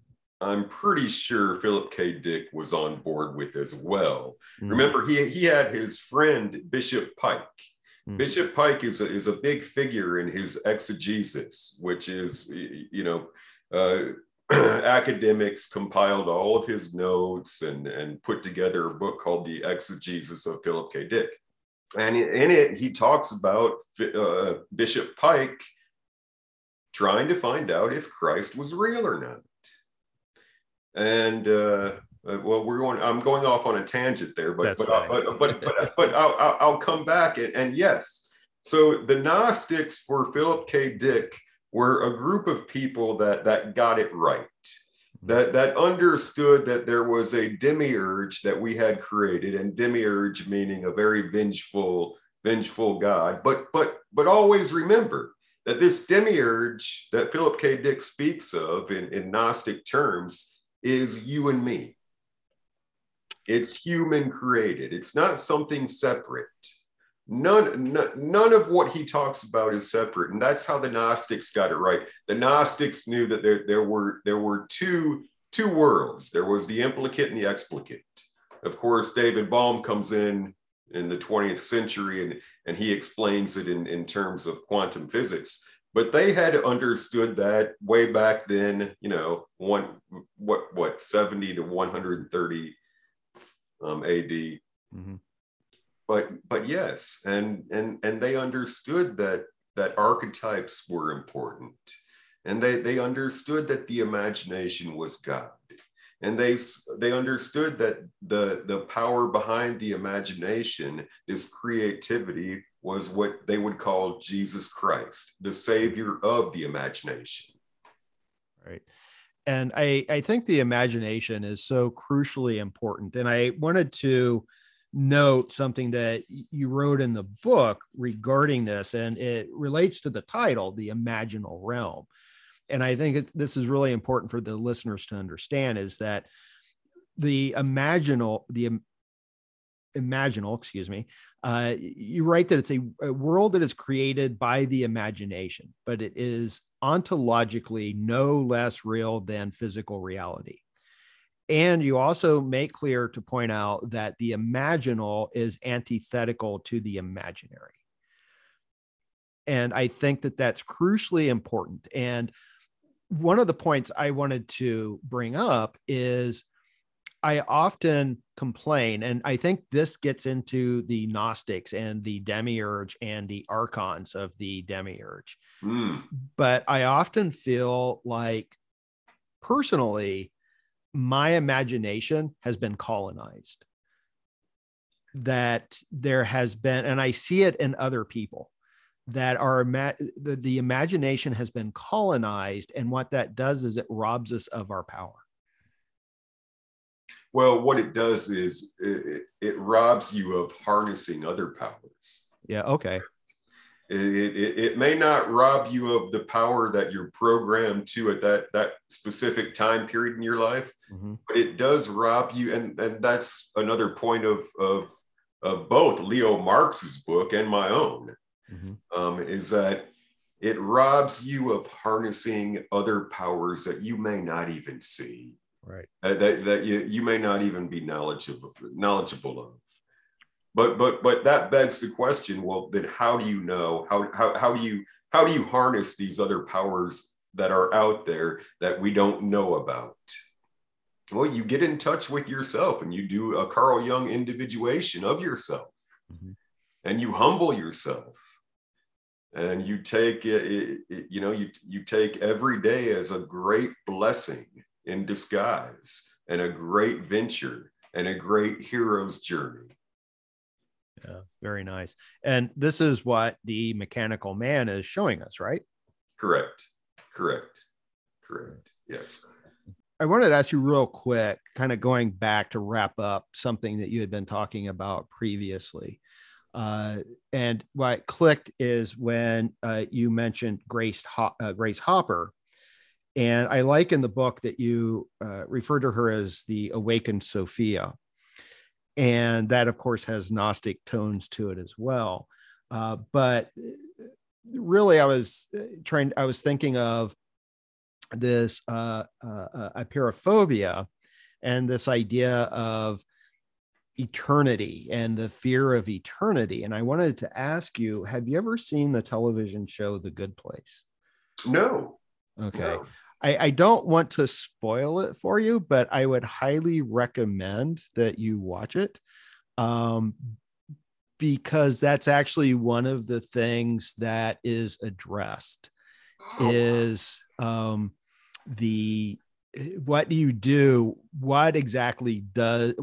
I'm pretty sure Philip K. Dick was on board with as well. Mm. Remember, he, he had his friend Bishop Pike. Mm. Bishop Pike is a, is a big figure in his exegesis, which is, you know, uh, academics compiled all of his notes and, and put together a book called The Exegesis of Philip K. Dick. And in it, he talks about uh, Bishop Pike trying to find out if Christ was real or not and uh, uh, well, we're going. I'm going off on a tangent there, but but, but, but, but but I'll, I'll, I'll come back and, and yes. So the Gnostics for Philip K. Dick were a group of people that that got it right, that that understood that there was a demiurge that we had created, and demiurge meaning a very vengeful vengeful god. But but but always remember that this demiurge that Philip K. Dick speaks of in, in Gnostic terms is you and me. It's human created. It's not something separate. None, none, none of what he talks about is separate. And that's how the Gnostics got it right. The Gnostics knew that there, there were there were two, two worlds. There was the implicate and the explicate. Of course, David Bohm comes in in the 20th century and, and he explains it in, in terms of quantum physics but they had understood that way back then you know one what what 70 to 130 um, ad mm-hmm. but but yes and and and they understood that that archetypes were important and they they understood that the imagination was god and they they understood that the the power behind the imagination is creativity was what they would call Jesus Christ, the savior of the imagination. Right. And I, I think the imagination is so crucially important. And I wanted to note something that you wrote in the book regarding this, and it relates to the title, The Imaginal Realm. And I think this is really important for the listeners to understand is that the imaginal, the imaginal, excuse me, uh, you write that it's a, a, world that is created by the imagination, but it is ontologically no less real than physical reality. And you also make clear to point out that the imaginal is antithetical to the imaginary. And I think that that's crucially important. And one of the points I wanted to bring up is I often complain, and I think this gets into the Gnostics and the demiurge and the archons of the demiurge. Mm. But I often feel like personally, my imagination has been colonized. That there has been, and I see it in other people that our the, the imagination has been colonized and what that does is it robs us of our power well, what it does is it, it robs you of harnessing other powers. Yeah. Okay. It, it, it may not rob you of the power that you're programmed to at that that specific time period in your life, mm-hmm. but it does rob you, and and that's another point of of of both Leo Marx's book and my own, mm-hmm. um, is that it robs you of harnessing other powers that you may not even see, right? Uh, that that you you may not even be knowledgeable knowledgeable of. But but but that begs the question well then how do you know? How how, how do you how do you harness these other powers that are out there that we don't know about? Well you get in touch with yourself and you do a carl jung individuation of yourself. Mm-hmm. and you humble yourself. And you take it, it, you know you you take every day as a great blessing in disguise and a great venture and a great hero's journey yeah, very nice. And this is what the mechanical man is showing us, right? Correct. Correct. Correct. Yes. I wanted to ask you real quick, kind of going back to wrap up something that you had been talking about previously. Uh, and what clicked is when uh, you mentioned Grace Ho- uh, Grace Hopper, and I like in the book that you uh, refer to her as the awakened Sophia. And that of course has gnostic tones to it as well. Uh, but really i was uh, trying i was thinking of this uh, uh, and this idea of eternity and the fear of eternity. And i wanted to ask you have you ever seen the television show the good place? No okay no. I, I don't want to spoil it for you, but I would highly recommend that you watch it. Um, because that's actually one of the things that is addressed oh, is um, the what do you do what exactly does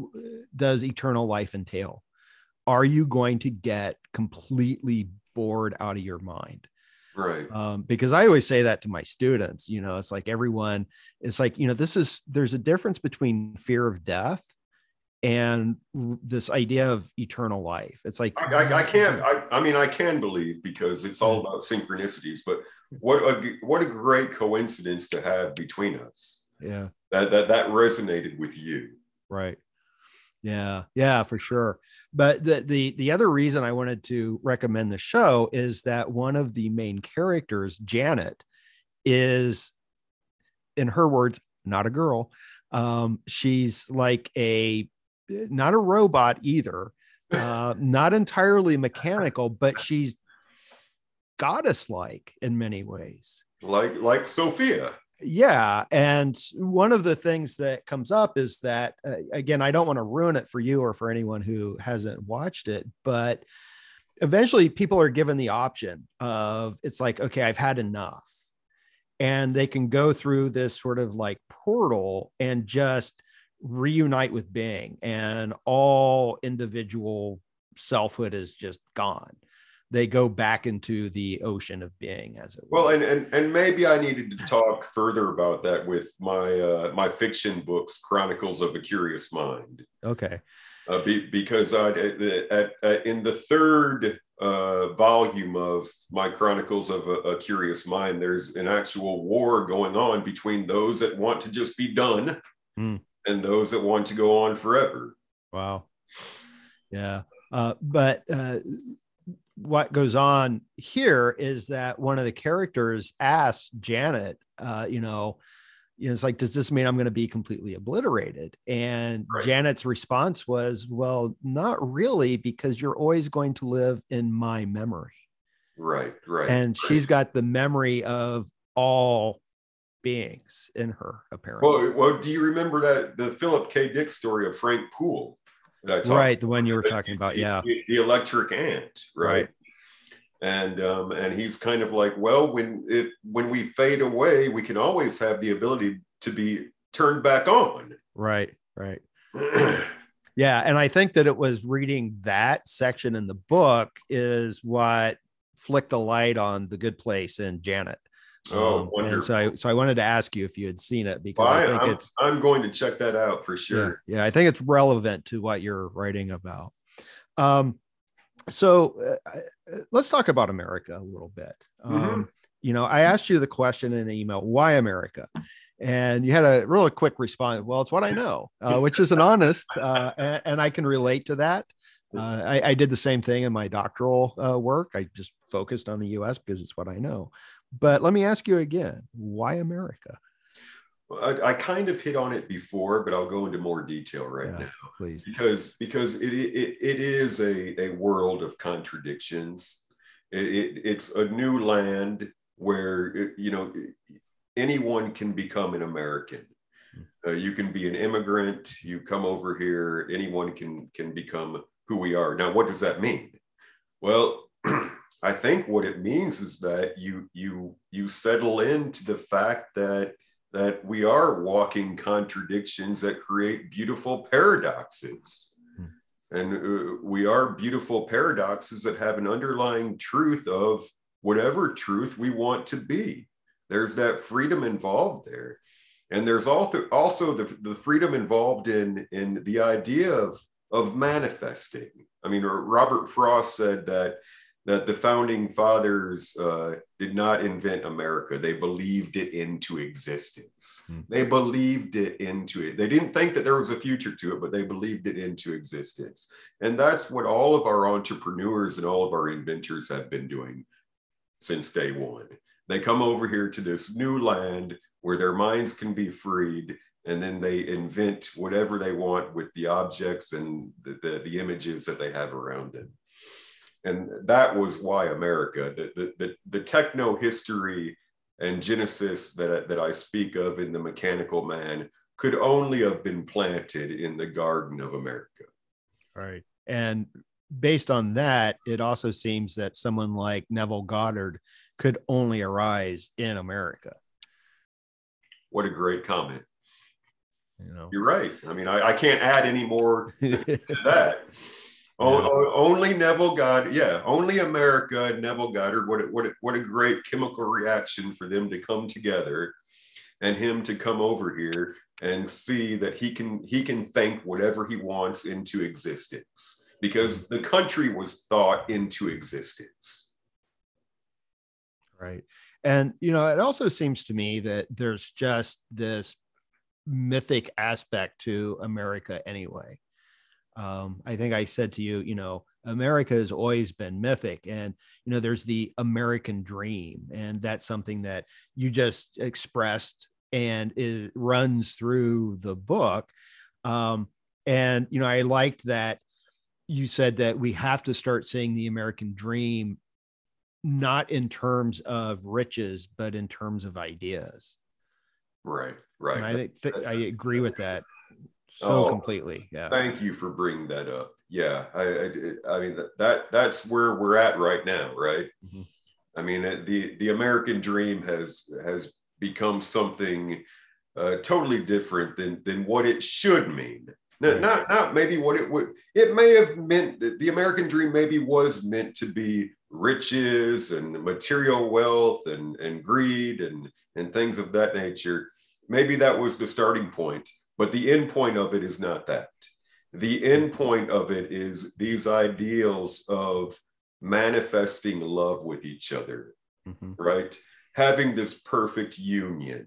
does eternal life entail are you going to get completely bored out of your mind right. Um, because i always say that to my students you know it's like everyone it's like you know this is there's a difference between fear of death and this idea of eternal life. It's like i, I, I can't I, I mean i can believe because it's all about synchronicities but what a what a great coincidence to have between us yeah. that that that resonated with you. Right yeah, yeah, for sure. But the the the other reason I wanted to recommend the show is that one of the main characters, Janet, is, in her words, not a girl. Um, she's like a not a robot either, uh, not entirely mechanical, but she's goddess like in many ways. Like like Sophia yeah and one of the things that comes up is that uh, again i don't want to ruin it for you or for anyone who hasn't watched it but eventually people are given the option of it's like okay i've had enough. And they can go through this sort of like portal and just reunite with being and all individual selfhood is just gone they go back into the ocean of being as it were. well and, and and maybe i needed to talk further about that with my uh my fiction books chronicles of a curious mind. Okay. Uh, be, because I, at, at, in the third uh, volume of my chronicles of a, a, curious mind there's an actual war going on between those that want to just be done mm. and those that want to go on forever. Wow. Yeah. Uh, but uh, what goes on here is that one of the characters asks Janet, uh, you know, you know, it's like, does this mean I'm going to be completely obliterated? And right. Janet's response was, well, not really, because you're always going to live in my memory. Right, right. And right. she's got the memory of all beings in her, apparently. Well, well, do you remember that the Philip K. Dick story of Frank Poole? Right the one you were talking about the, yeah. the, electric ant right, right. and um, and he's kind of like well when it when we fade away we can always have the ability to be turned back on. Right right. Yeah and i think that it was reading that section in the book is what flicked the light on the good place in janet Oh, um, wonderful. So I, so I wanted to ask you if you had seen it because well, I, think I'm, it's. I'm going to check that out for sure. Yeah, yeah, I think it's relevant to what you're writing about. Um, so uh, uh, let's talk about America a little bit. Mm-hmm. Um, you know, I asked you the question in an email, why America? And you had a really quick response. Well, it's what I know, uh, which is an honest, uh, and, and, I can relate to that. Uh, I, I, did the same thing in my doctoral uh, work. I just focused on the U.S. because it's what I know. But let me ask you again: Why America? I, I, kind of hit on it before, but I'll go into more detail right yeah, now. Please. Because because it, it, it is a, a world of contradictions. It, it, it's a new land where, it, you know, anyone can become an American. Uh, you can be an immigrant, you come over here, anyone can, can become who we are. Now, what does that mean? Well, I think what it means is that you you you settle into the fact that that we are walking contradictions that create beautiful paradoxes. Hmm. And uh, we are beautiful paradoxes that have an underlying truth of whatever truth we want to be. There's that freedom involved there. And there's also, also the, the freedom involved in, in the idea of, of manifesting. I mean, Robert Frost said that that the founding fathers uh, did not invent America. They believed it into existence. Hmm. They believed it into it. They didn't think that there was a future to it, but they believed it into existence. And that's what all of our entrepreneurs and all of our inventors have been doing since day one. They come over here to this new land where their minds can be freed and then they invent whatever they want with the objects and the, the, the images that they have around them and that was why America, the, the, the, the techno history and genesis that, that I speak of in The Mechanical Man could only have been planted in the Garden of America. Right. And based on that, it also seems that someone like Neville Goddard could only arise in America. What a great comment. You know, you're right. I mean, I, I can't add any more to that. Oh, only Neville Goddard. Yeah, only America, Neville Goddard. What a, what a, what a great chemical reaction for them to come together, and him to come over here and see that he can he can think whatever he wants into existence because mm-hmm. the country was thought into existence. Right, and you know it also seems to me that there's just this mythic aspect to America anyway um, I think I said to you, you know, America has always been mythic, and you know, there's the American dream, and that's something that you just expressed, and it runs through the book. Um, and you know, I liked that you said that we have to start seeing the American dream not in terms of riches, but in terms of ideas. Right, right. And I think I agree with that so oh, completely. Yeah. Thank you for bringing that up. Yeah, I, I, I mean that, that that's where we're at right now, right? Mm-hmm. I mean the the American dream has has become something uh, totally different than than what it should mean. Not, not not maybe what it would. It may have meant the American dream maybe was meant to be riches and material wealth and and greed and and things of that nature. Maybe that was the starting point but the end point of it is not that. The end point of it is these ideals of manifesting love with each other, mm-hmm. right? Having this perfect union,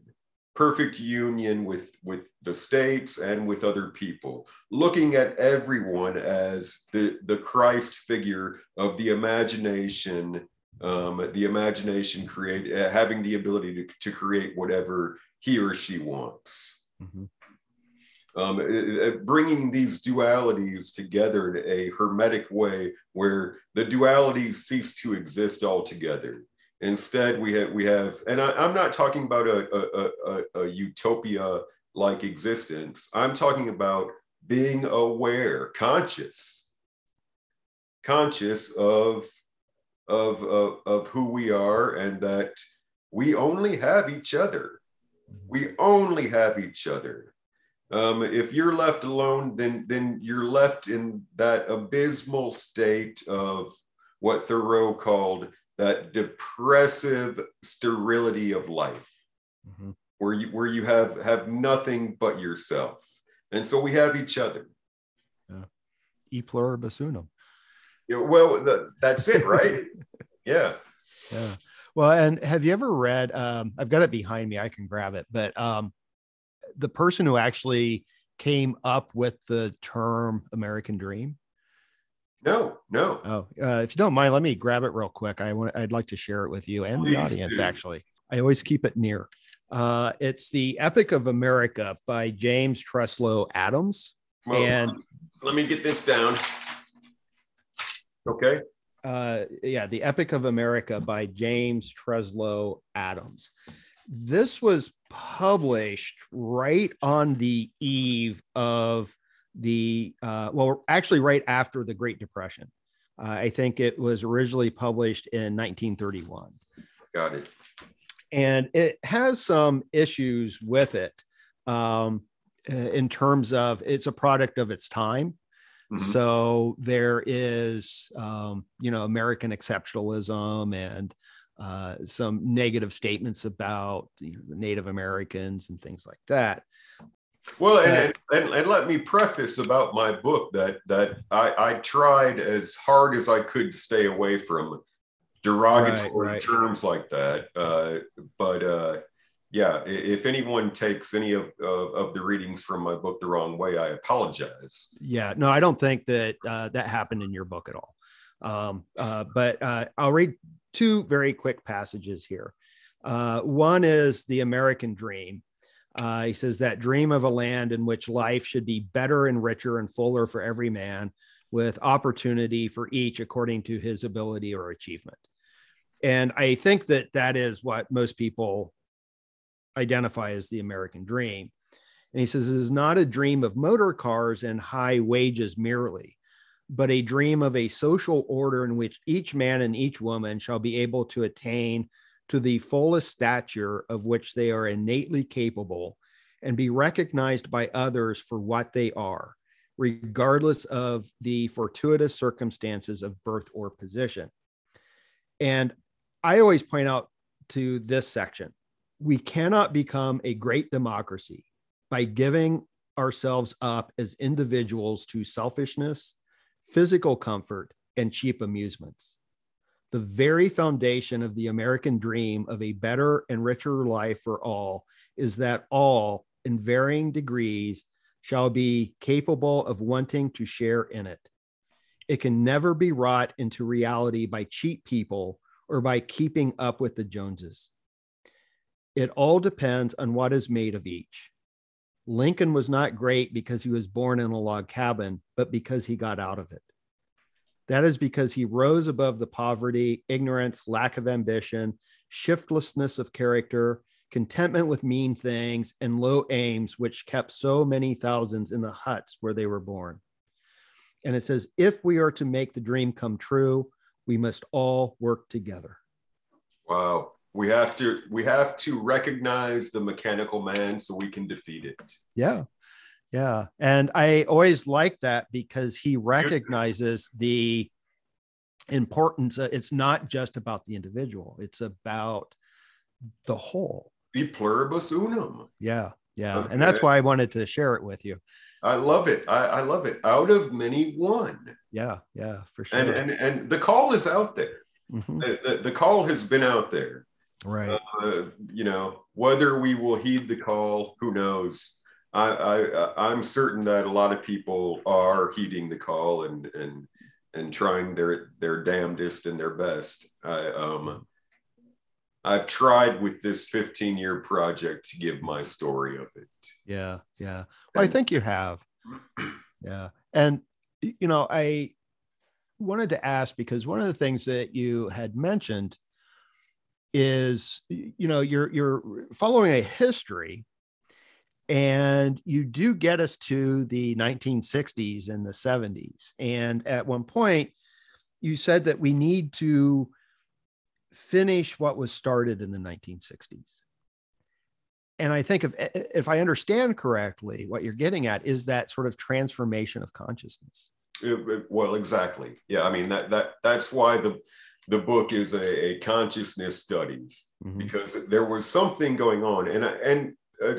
perfect union with, with the states and with other people, looking at everyone as the, the Christ figure of the imagination, um, the imagination create, uh, having the ability to, to create whatever he or she wants. Mm-hmm um, bringing these dualities together in a hermetic way where the dualities cease to exist altogether. Instead, we have, we have and I, am not talking about a, a, a, a utopia like existence. I'm talking about being aware, conscious, conscious of, of, of, of who we are and that we only have each other. We only have each other um, if you're left alone, then then you're left in that abysmal state of what Thoreau called that depressive sterility of life, mm-hmm. where you where you have have nothing but yourself, and so we have each other. Yeah. E pluribus unum. Yeah, well, the, that's it, right? yeah. Yeah. Well, and have you ever read? Um, I've got it behind me. I can grab it. But um, the person who actually came up with the term American Dream. No, no. Oh, uh, if you don't mind, let me grab it real quick. I want. I'd like to share it with you and Please the audience. Do. Actually, I always keep it near. Uh, it's the Epic of America by James Truslow Adams. Well, and let me get this down. Okay. Uh, yeah, the Epic of America by James Truslow Adams. This was published right on the eve of the uh, well, actually, right after the Great Depression. Uh, I think it was originally published in 1931. Got it. And it has some issues with it um, in terms of it's a product of its time. Mm-hmm. So there is, um, you know, American exceptionalism and uh, some negative statements about you know, the Native Americans and things like that. Well, and, and, and, let me preface about my book that that I, I tried as hard as I could to stay away from derogatory right, right. terms like that. Uh, but uh, yeah, if anyone takes any of uh, of the readings from my book the wrong way, I apologize. Yeah, no, I don't think that uh, that happened in your book at all. Um, uh, but uh, I'll read two very quick passages here. Uh, one is the American Dream. Uh, he says that dream of a land in which life should be better and richer and fuller for every man, with opportunity for each according to his ability or achievement. And I think that that is what most people identify as the American dream. And he says it is not a dream of motor cars and high wages merely, but a dream of a social order in which each man and each woman shall be able to attain to the fullest stature of which they are innately capable and be recognized by others for what they are, regardless of the fortuitous circumstances of birth or position. And I always point out to this section we cannot become a great democracy by giving ourselves up as individuals to selfishness, physical comfort, and cheap amusements. The very foundation of the American dream of a better and richer life for all is that all, in varying degrees, shall be capable of wanting to share in it. It can never be wrought into reality by cheap people or by keeping up with the Joneses. It all depends on what is made of each. Lincoln was not great because he was born in a log cabin, but because he got out of it. That is because he rose above the poverty, ignorance, lack of ambition, shiftlessness of character, contentment with mean things, and low aims, which kept so many thousands in the huts where they were born. And it says, if we are to make the dream come true, we must all work together. Wow. We have to we have to recognize the mechanical man so we can defeat it. Yeah. Yeah. And I always like that because he recognizes the importance. It's not just about the individual, it's about the whole. Be pluribus unum. Yeah. Yeah. Okay. And that's why I wanted to share it with you. I love it. I, I, love it. Out of many, one. Yeah, yeah, for sure. And and, and the call is out there. Mm-hmm. The, the, the, call has been out there. Right. Uh, you know, whether we will heed the call, who knows? I, I I'm certain that a lot of people are heeding the call and and and trying their their damnedest and their best. I um I've tried with this 15 year project to give my story of it. Yeah, yeah. Well, I think you have. Yeah. And you know, I wanted to ask because one of the things that you had mentioned is you know, you're you're following a history and you do get us to the 1960s and the 70s. And at one point, you said that we need to finish what was started in the 1960s. And I think if if I understand correctly, what you're getting at is that sort of transformation of consciousness. It, it, well, exactly. Yeah, I mean that that that's why the the book is a, a consciousness study mm-hmm. because there was something going on, and I, and uh,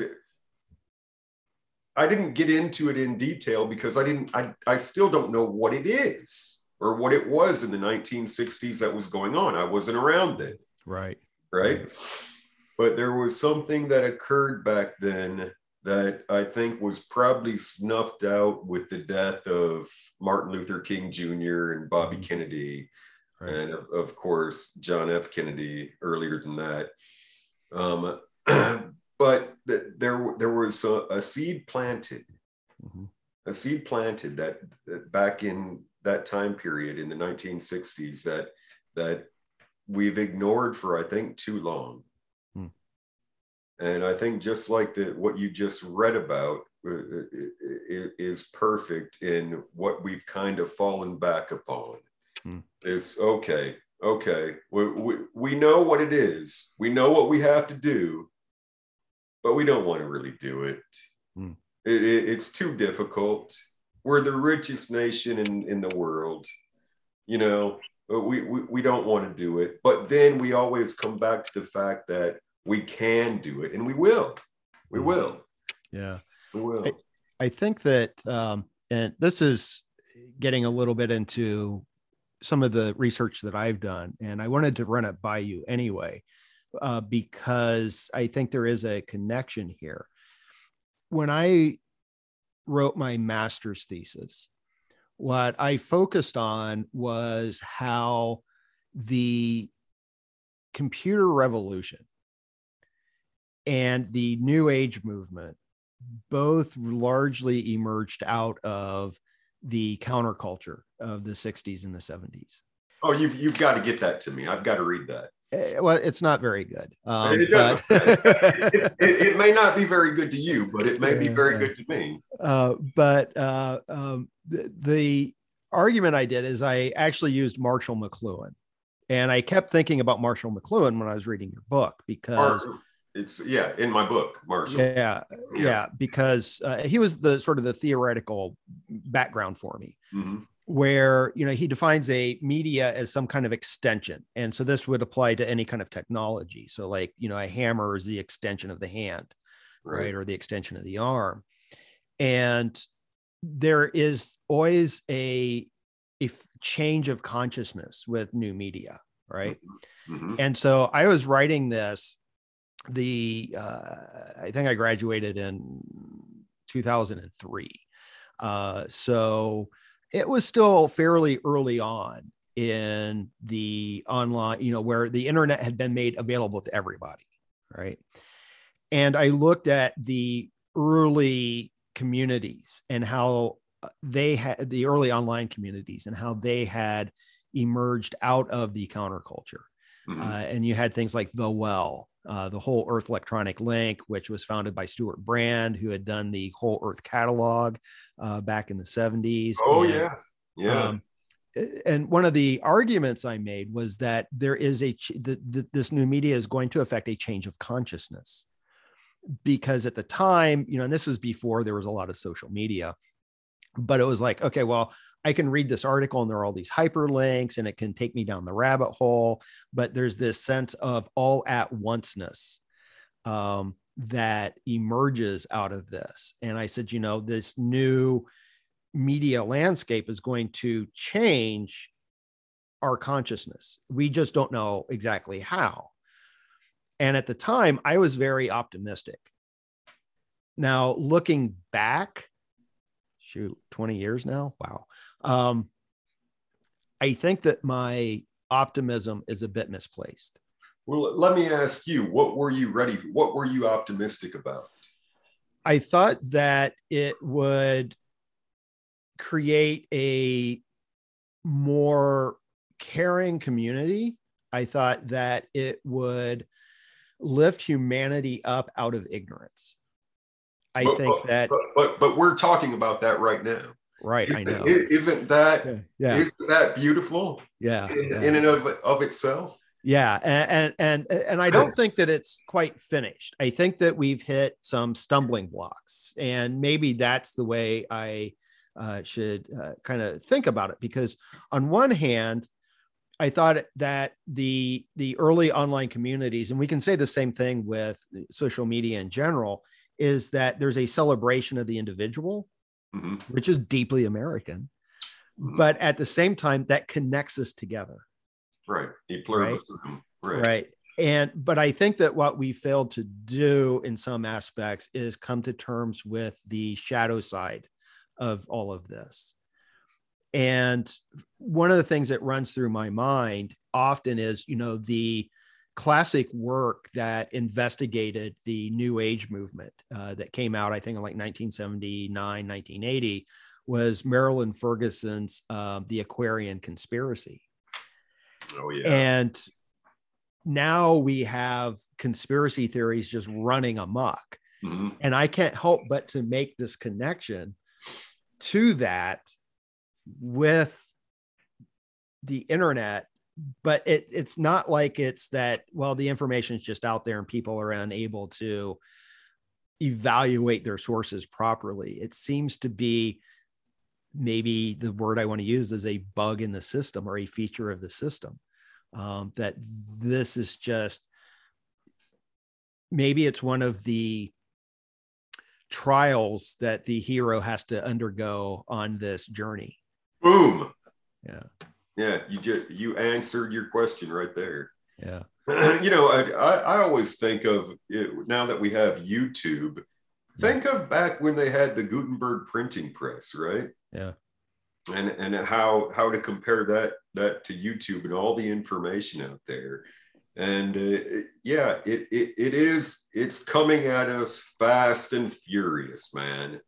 I didn't get into it in detail because I didn't I, I still don't know what it is. or what it was in the 1960s that was going on. I wasn't around then. Right. Right. But there was something that occurred back then that I think was probably snuffed out with the death of Martin Luther King Jr. and Bobby mm-hmm. Kennedy, right. and of, of, course John F. Kennedy earlier than that. Um, but th- there there was a, a seed planted, mm-hmm. a seed planted that, that back in that time period in the 1960s that that we've ignored for I think too long. And I think just like the what you just read about uh, uh, uh, is perfect in what we've kind of fallen back upon. Hmm. Is okay, okay, we, we, we know what it is, we know what we have to do, but we don't want to really do it. Hmm. it, it it's too difficult. We're the richest nation in, in the world. You know, we, we, we don't want to do it. But then we always come back to the fact that we can do it and we will we mm-hmm. will yeah we will i, I think that um, and this is getting a little bit into some of the research that i've done and i wanted to run it by you anyway uh, because i think there is a connection here. When i wrote my master's thesis what i focused on was how the computer revolution and the new age movement both largely emerged out of the counterculture of the 60s and the 70s oh you've, you've got to get that to me. I've got to read that. Eh, well it's not very good. Um, it, but... it, it, it, may not be very good to you but it may be very good to me. Uh, but uh, um, the, the argument i did is i actually used marshall mcluhan and i kept thinking about marshall mcluhan when i was reading your book because it's yeah in my book marshall yeah yeah, yeah because uh, he was the sort of the theoretical background for me mm-hmm. where you know he defines a media as some kind of extension and so this would apply to any kind of technology so like you know a hammer is the extension of the hand right, right? or the extension of the arm and there is always a a change of consciousness with new media right mm-hmm. mm-hmm. and so i was writing this the uh, I think I graduated in 2003. Uh, so it was still fairly early on in the online, you know, where the internet had been made available to everybody, right? And I looked at the early communities and how they had the early online communities and how they had emerged out of the counterculture. Mm-hmm. Uh, and you had things like the well uh, the whole Earth Electronic Link, which was founded by Stewart Brand, who had done the whole Earth catalog uh, back in the 70s. Oh, and, yeah. Yeah. Um, and one of the arguments I made was that there is a ch- the, the, this new media is going to affect a change of consciousness because at the time, you know, and this was before there was a lot of social media, but it was like, okay, well, I can read this article and there are all these hyperlinks and it can take me down the rabbit hole. But there's this sense of all at onceness um, that emerges out of this. And I said, you know, this new media landscape is going to change our consciousness. We just don't know exactly how. And at the time, I was very optimistic. Now, looking back, shoot, 20 years now. Wow. Um, I think that my optimism is a bit misplaced. Well, let me ask you, what were you ready? For? What were you optimistic about? I thought that it would create a more caring community. I thought that it would lift humanity up out of ignorance. I but, think but, that but, but but we're talking about that right now. Right, isn't, I know. Isn't that yeah. yeah. Isn't that beautiful? Yeah, in, yeah. in and of, of itself. Yeah, and and and, and I don't think that it's quite finished. I think that we've hit some stumbling blocks, and maybe that's the way I uh, should uh, kind of think about it. Because on one hand, I thought that the the early online communities, and we can say the same thing with social media in general, is that there's a celebration of the individual, mm-hmm. which is deeply American. Mhm. but at the same time, that connects us together. right. Right. Right. right and but i think that what we failed to do in some aspects is come to terms with the shadow side of all of this and one of the things that runs through my mind often is you know the classic work that investigated the new age movement uh, that came out i think in like 1979 1980 was marilyn ferguson's uh, the aquarian conspiracy Oh yeah. and now we have conspiracy theories just running amok. Mhm. And I can't help but to make this connection to that with the internet. But it, it's not like it's that, well, the information is just out there and people are unable to evaluate their sources properly. It seems to be maybe the word I want to use is a bug in the system or a feature of the system. Um, that this is just maybe it's one of the trials that the hero has to undergo on this journey. Boom. Yeah. Yeah. You just you answered your question right there. Yeah. you know, I, I, I always think of it, now that we have YouTube, think of back when they had the Gutenberg printing press, right? Yeah. And and how how to compare that that to YouTube and all the information out there. And uh, yeah, it, it it is it's coming at us fast and furious, man.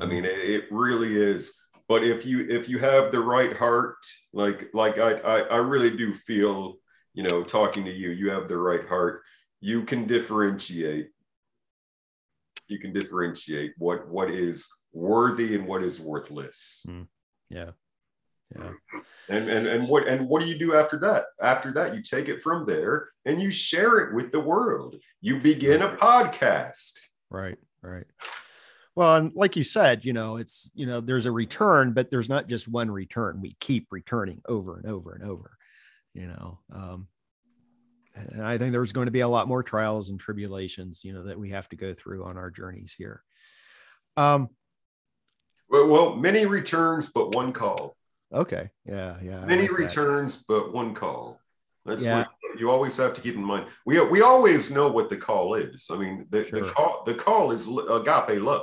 I Mhm. mean, it, it really is. But if you if you have the right heart, like like I, I I really do feel, you know, talking to you, you have the right heart. You can differentiate. You can differentiate what what is worthy and what is worthless. Hmm. yeah. Yeah. And and and what and what do you do after that? After that, you take it from there and you share it with the world. You begin a podcast. Right. Right. Well, and like you said, you know, it's, you know, there's a return, but there's not just one return. We keep returning over and over and over, you know. Um, and I think there's going to be a lot more trials and tribulations, you know, that we have to go through on our journeys here. Um, Well, well, many returns, but one call. okay. Yeah. Yeah. Many like that. returns but one call that's Yeah. what you always have to keep in mind we we always know what the call is i mean the, the call the call is agape love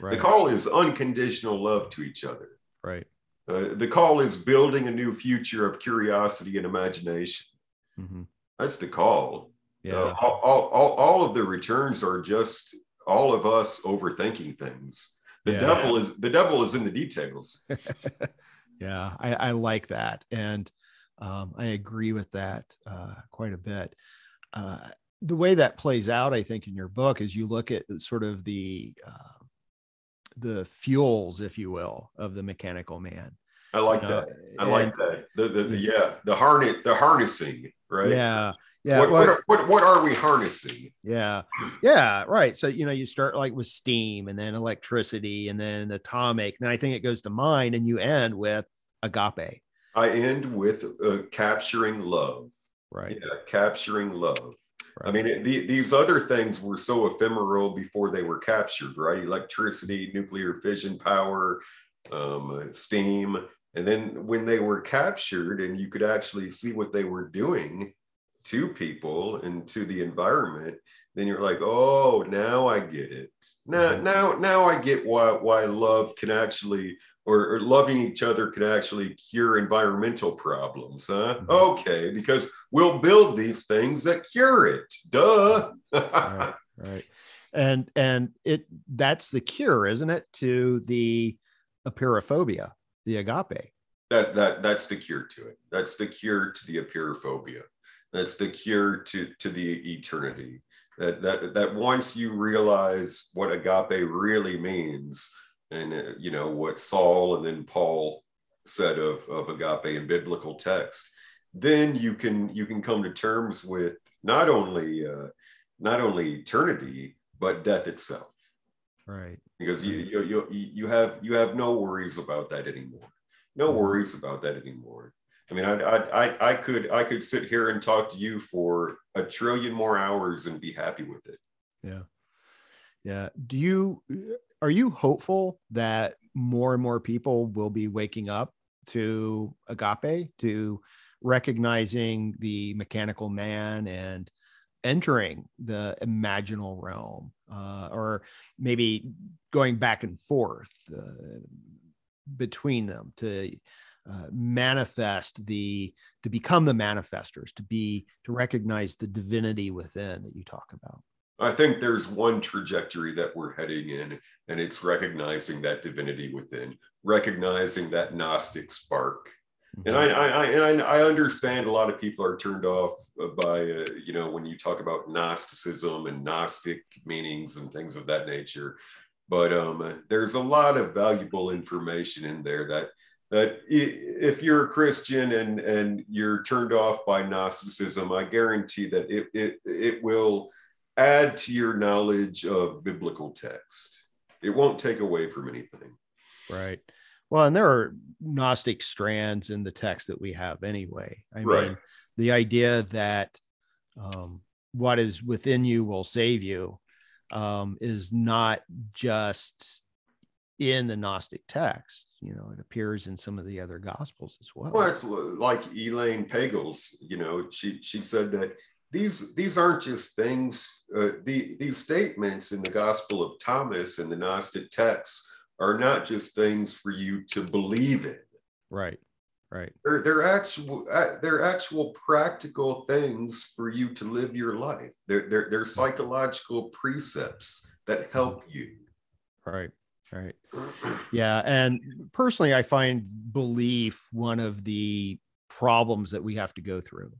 Right. the call is unconditional love to each other right. uh, the call is building a new future of curiosity and imagination hmm that's the call Yeah. Uh, all, all, all, all of the returns are just all of us overthinking things the Yeah. devil is the devil is in the details yeah, I, I like that, and um, I agree with that uh, quite a bit. Uh, the way that plays out, I think, in your book is you look at sort of the uh, the fuels, if you will, of the mechanical man. i like you know, that I like that. The, the, the yeah, the harness, the harnessing, right? Yeah, yeah, What, well, what, are, what, what are we harnessing? yeah, yeah, right. So you know, you start like with steam, and then electricity, and then atomic. Then I think it goes to mind, and you end with agape. I end with uh, capturing love. Right. Yeah, capturing love. I mean, it, the, these other things were so ephemeral before they were captured, right? Electricity, nuclear fission power, um, steam. And then when they were captured and you could actually see what they were doing to people and to the environment, then you're like, oh, now I get it. Now, Mhm. now, now I get why why love can actually or, or loving each other can actually cure environmental problems, huh? Mhm. Okay, because we'll build these things that cure it. Duh. right right and and it that's the cure isn't it to the apeirophobia the agape that that that's the cure to it. That's the cure to the apeirophobia. That's the cure to to the eternity. That that that once you realize what agape really means, and uh, you know what Saul and then Paul said of of agape in biblical text, then you can you can come to terms with not only uh, not only eternity but death itself right because you you you you have you have no worries about that anymore. No Mhm. worries about that anymore. I mean, I, I I I could I could sit here and talk to you for a trillion more hours and be happy with it. yeah yeah do you are you hopeful that more and more people will be waking up to agape, to recognizing the mechanical man and entering the imaginal realm, uh, or maybe going back and forth uh, between them to uh, manifest the to become the manifestors to be to recognize the divinity within that you talk about i think there's one trajectory that we're heading in and it's recognizing that divinity within recognizing that gnostic spark mm-hmm. and I, I, I i understand a lot of people are turned off by uh, you know when you talk about gnosticism and gnostic meanings and things of that nature but um, there's a lot of valuable information in there that that if you're a Christian and and you're turned off by Gnosticism, I guarantee that it it it will add to your knowledge of biblical text. It won't take away from anything. Right. Well, and there are Gnostic strands in the text that we have anyway. I right. mean, the idea that um, what is within you will save you um, is not just in the Gnostic text. You know, it appears in some of the other gospels as well. Well, it's like Elaine Pagels. You know, she she said that these these aren't just things. Uh, the these statements in the Gospel of Thomas and the Gnostic texts are not just things for you to believe in. Right. Right. They're, they're actual uh, they're actual practical things for you to live your life. They're, they're, they're psychological precepts that help you. Right. Right. Yeah. And personally, I find belief one of the problems that we have to go through.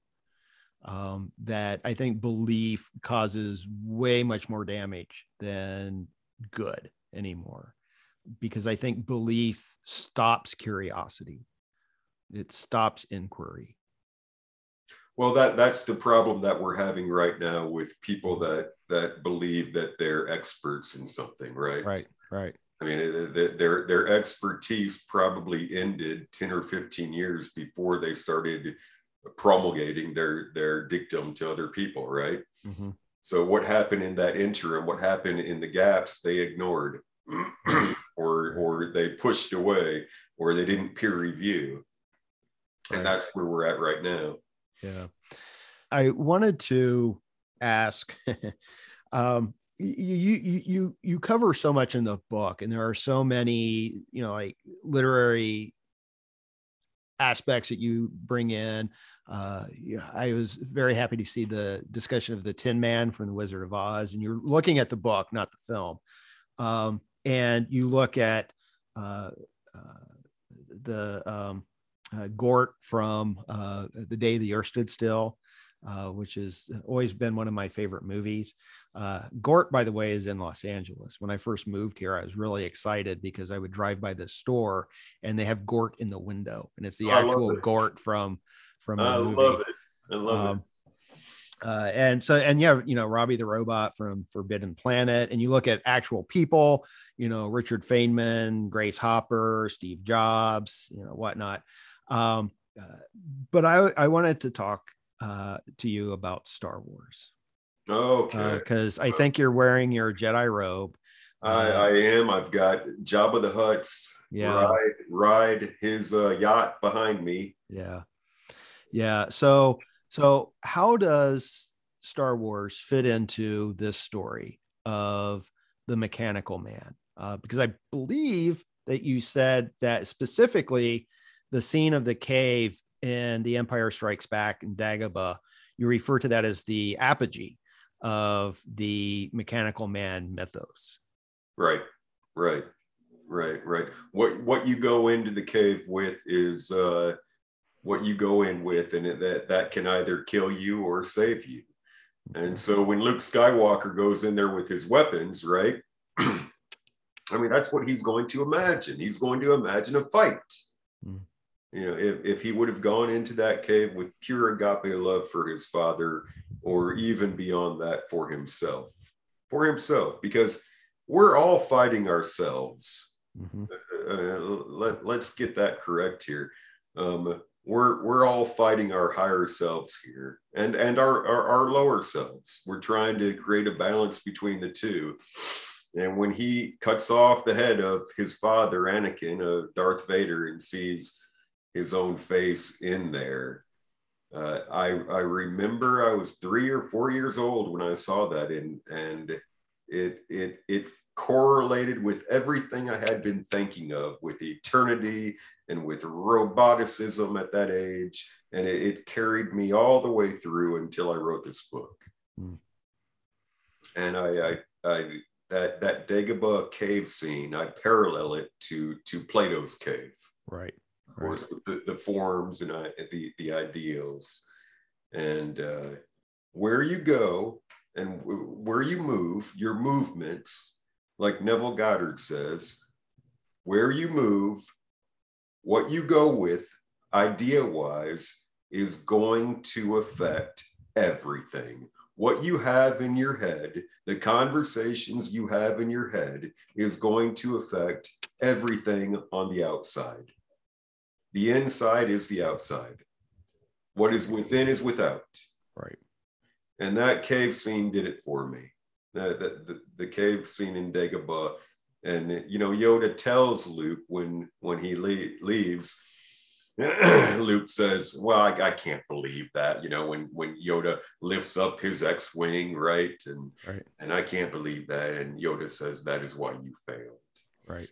Um, that I think belief causes way much more damage than good anymore. Because I think belief stops curiosity. It stops inquiry. Well that that's the problem that we're having right now with people that that believe that they're experts in something right? Right right. I mean their their expertise probably ended 10 or 15 years before they started promulgating their their dictum to other people right? Mm-hmm. so what happened in that interim what happened in the gaps they ignored or or they pushed away or they didn't peer review. And that's where we're at right now. Yeah. I wanted to ask um you you you you cover so much in the book and there are so many you know like literary aspects that you bring in uh i was very happy to see the discussion of the tin man from the wizard of oz and you're looking at the book not the film um and you look at uh, uh the um uh, Gort from uh, The Day the Earth Stood Still, uh, which has always been one of my favorite movies. Uh, Gort, by the way, is in Los Angeles. When I first moved here, I was really excited because I would drive by this store and they have Gort in the window, and it's the oh, actual Gort from from. I movie. love it. I love um, it. Uh, and so and yeah you know robby the robot from forbidden planet and you look at actual people you know richard feynman grace hopper steve jobs you know whatnot um, uh, but I, I wanted to talk uh, to you about Star Wars. Okay. Because uh, I think you're wearing your Jedi robe. I, I am. I've got Jabba the Hutt's yeah. ride, ride his uh, yacht behind me. Yeah. Yeah. So, so how does Star Wars fit into this story of the mechanical man? Uh, because I believe that you said that specifically the scene of the cave in The Empire Strikes Back in Dagobah, you refer to that as the apogee of the mechanical man mythos. Right, right, right, right. What what you go into the cave with is uh, what you go in with, and that that can either kill you or save you. And so when Luke Skywalker goes in there with his weapons, right? I mean, that's what he's going to imagine. He's going to imagine a fight. Mm. You know, if, if he would have gone into that cave with pure agape love for his father, or even beyond that for himself, for himself, because we're all fighting ourselves. Mm-hmm. Uh, uh let, let's get that correct here. Um, we're we're all fighting our higher selves here and and our, our, our lower selves we're trying to create a balance between the two and when he cuts off the head of his father anakin of darth vader and sees his own face in there. Uh, I I remember I was three or four years old when I saw that, and and it it it correlated with everything I had been thinking of with eternity and with roboticism at that age, and it, it carried me all the way through until I wrote this book. Mm. And I, I I that that Dagobah cave scene, I parallel it to to Plato's cave. Right. Of course, right. the, the forms and I, the the ideals, and uh, where you go and where you move, your movements, like Neville Goddard says, where you move, what you go with, idea wise, is going to affect everything what you have in your head, the conversations you have in your head, is going to affect everything on the outside. The inside is the outside. What is within is without. Right. And that cave scene did it for me. The, the, the, the cave scene in Dagobah. And, you know, Yoda tells Luke when, when he le- leaves, Luke says, "Well, I, I, can't believe that." You know, when when Yoda lifts up his X-wing, right, and right. and I can't believe that. And Yoda says, "That is why you failed." Right.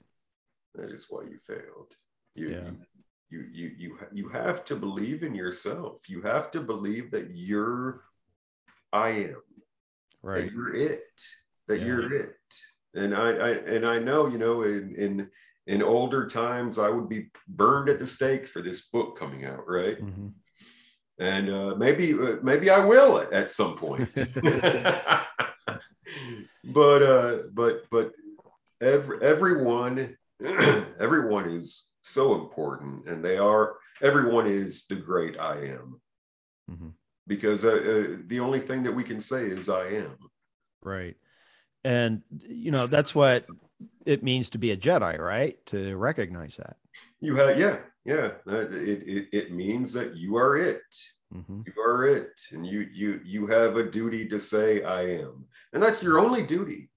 That is why you failed. You, yeah. you you you you have to believe in yourself. You have to believe that you're I am. Right. That you're it. That yeah. you're it. And I, I and I know, you know, in in in older times, I would be burned at the stake for this book coming out, right? Mm-hmm. And uh, maybe uh, maybe I will at, at some point. but uh, but but every, everyone everyone is so important, and they are everyone is the great I am. Mm-hmm. Because uh, uh, the only thing that we can say is I am. Right. And you know that's what it means to be a Jedi, right? To recognize that. You have, yeah, yeah. It, it, it means that you are it. Mm-hmm. You are it, and you you you have a duty to say I am, and that's your only duty.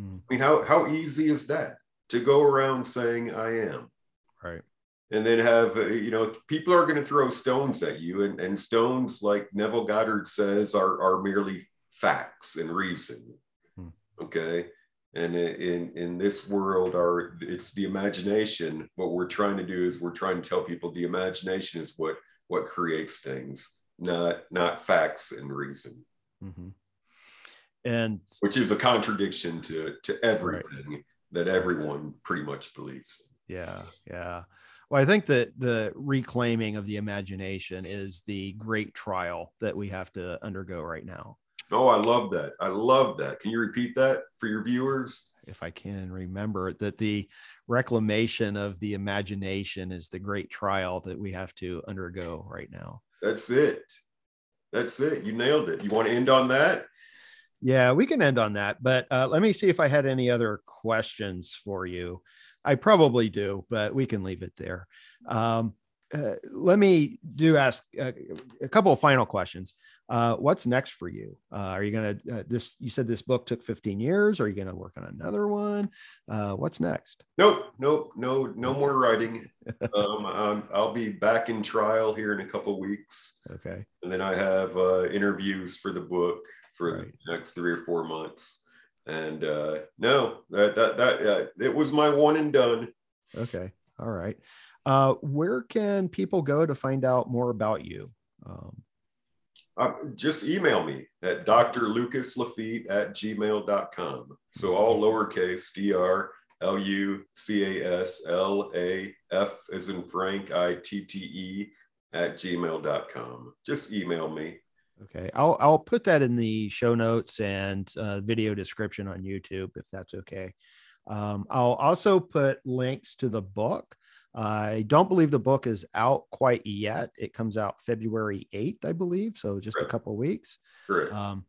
Mm. I mean, how how easy is that to go around saying I am? Right. And then have uh, you know people are going to throw stones at you, and and stones like Neville Goddard says are are merely facts and reason. Okay? And in in this world our it's the imagination. What we're trying to do is we're trying to tell people the imagination is what what creates things not not facts and reason. Mm-hmm. and which is a contradiction to to everything right. that everyone pretty much believes yeah yeah. Well i think that the reclaiming of the imagination is the great trial that we have to undergo right now Oh, I love that. I love that. Can you repeat that for your viewers? If I can remember that the reclamation of the imagination is the great trial that we have to undergo right now. That's it. That's it. You nailed it. You want to end on that? Yeah, we can end on that. But uh, let me see if I had any other questions for you. I probably do, but we can leave it there. Um, uh, let me do ask uh, a couple of final questions. Uh, what's next for you? Uh, are you going to uh, this? You said this book took 15 years. Are you going to work on another one? Uh, what's next? Nope, nope, no, no more writing. um, um, I'll be back in trial here in a couple weeks. Okay. And then I have uh, interviews for the book for right. the next three or four months. And uh, no, that that that it was my one and done. Okay. All right. Uh, where can people go to find out more about you? Um, uh, just email me at drlucaslafitte at gmail.com. So all lowercase dr L U C A S L A F in Frank I T T E at gmail.com. Just email me. Okay. I'll, I'll put that in the show notes and uh, video description on YouTube if that's okay. Um, I'll also put links to the book. I don't believe the book is out quite yet. It comes out February 8th, I believe. So just a couple of weeks. Correct. Um,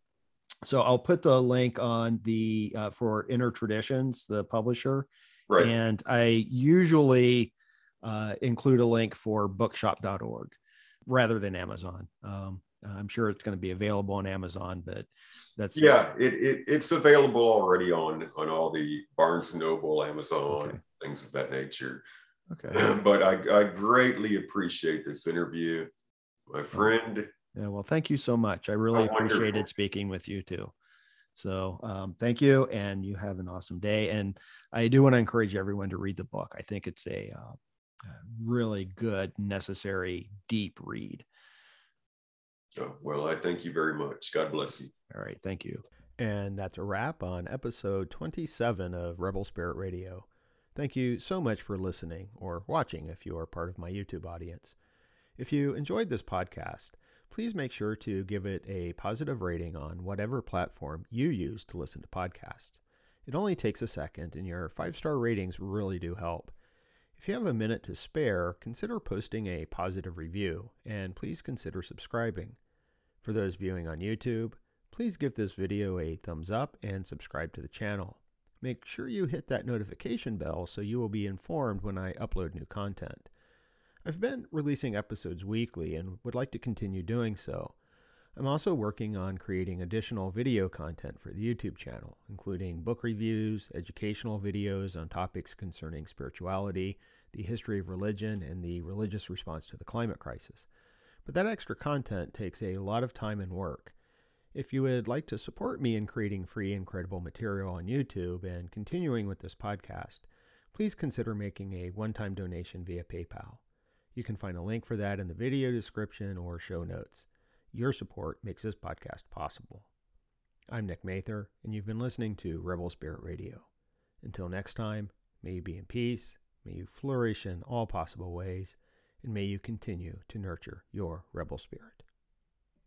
so I'll put the link on the uh, for Inner Traditions, the publisher. Right. And I usually uh, include a link for bookshop.org rather than Amazon. Um, I'm sure it's going to be available on Amazon, but that's yeah, it, it, it's available already on on all the Barnes and Noble, Amazon, okay. things of that nature. Okay. but I, I greatly appreciate this interview, my friend. Yeah. Well, thank you so much. I really Oh, appreciated wonderful. speaking with you too. So um, thank you, and you have an awesome day. And I do want to encourage everyone to read the book. I think it's a, uh, really good, necessary, deep read. Oh, well, I thank you very much. God bless you. All right. Thank you. And that's a wrap on episode 27 of Rebel Spirit Radio. Thank you so much for listening or watching if you are part of my YouTube audience. If you enjoyed this podcast, please make sure to give it a positive rating on whatever platform you use to listen to podcasts. It only takes a second, and your five star ratings really do help. If you have a minute to spare, consider posting a positive review, and please consider subscribing. For those viewing on YouTube, please give this video a thumbs up and subscribe to the channel. Make sure you hit that notification bell so you will be informed when I upload new content. I've been releasing episodes weekly and would like to continue doing so. I'm also working on creating additional video content for the YouTube channel, including book reviews, educational videos on topics concerning spirituality, the history of religion, and the religious response to the climate crisis. But that extra content takes a lot of time and work. If you would like to support me in creating free and credible material on YouTube and continuing with this podcast, please consider making a one time donation via PayPal. You can find a link for that in the video description or show notes. Your support makes this podcast possible. I'm Nick Mather, and you've been listening to Rebel Spirit Radio. Until next time, may you be in peace, may you flourish in all possible ways, and may you continue to nurture your rebel spirit.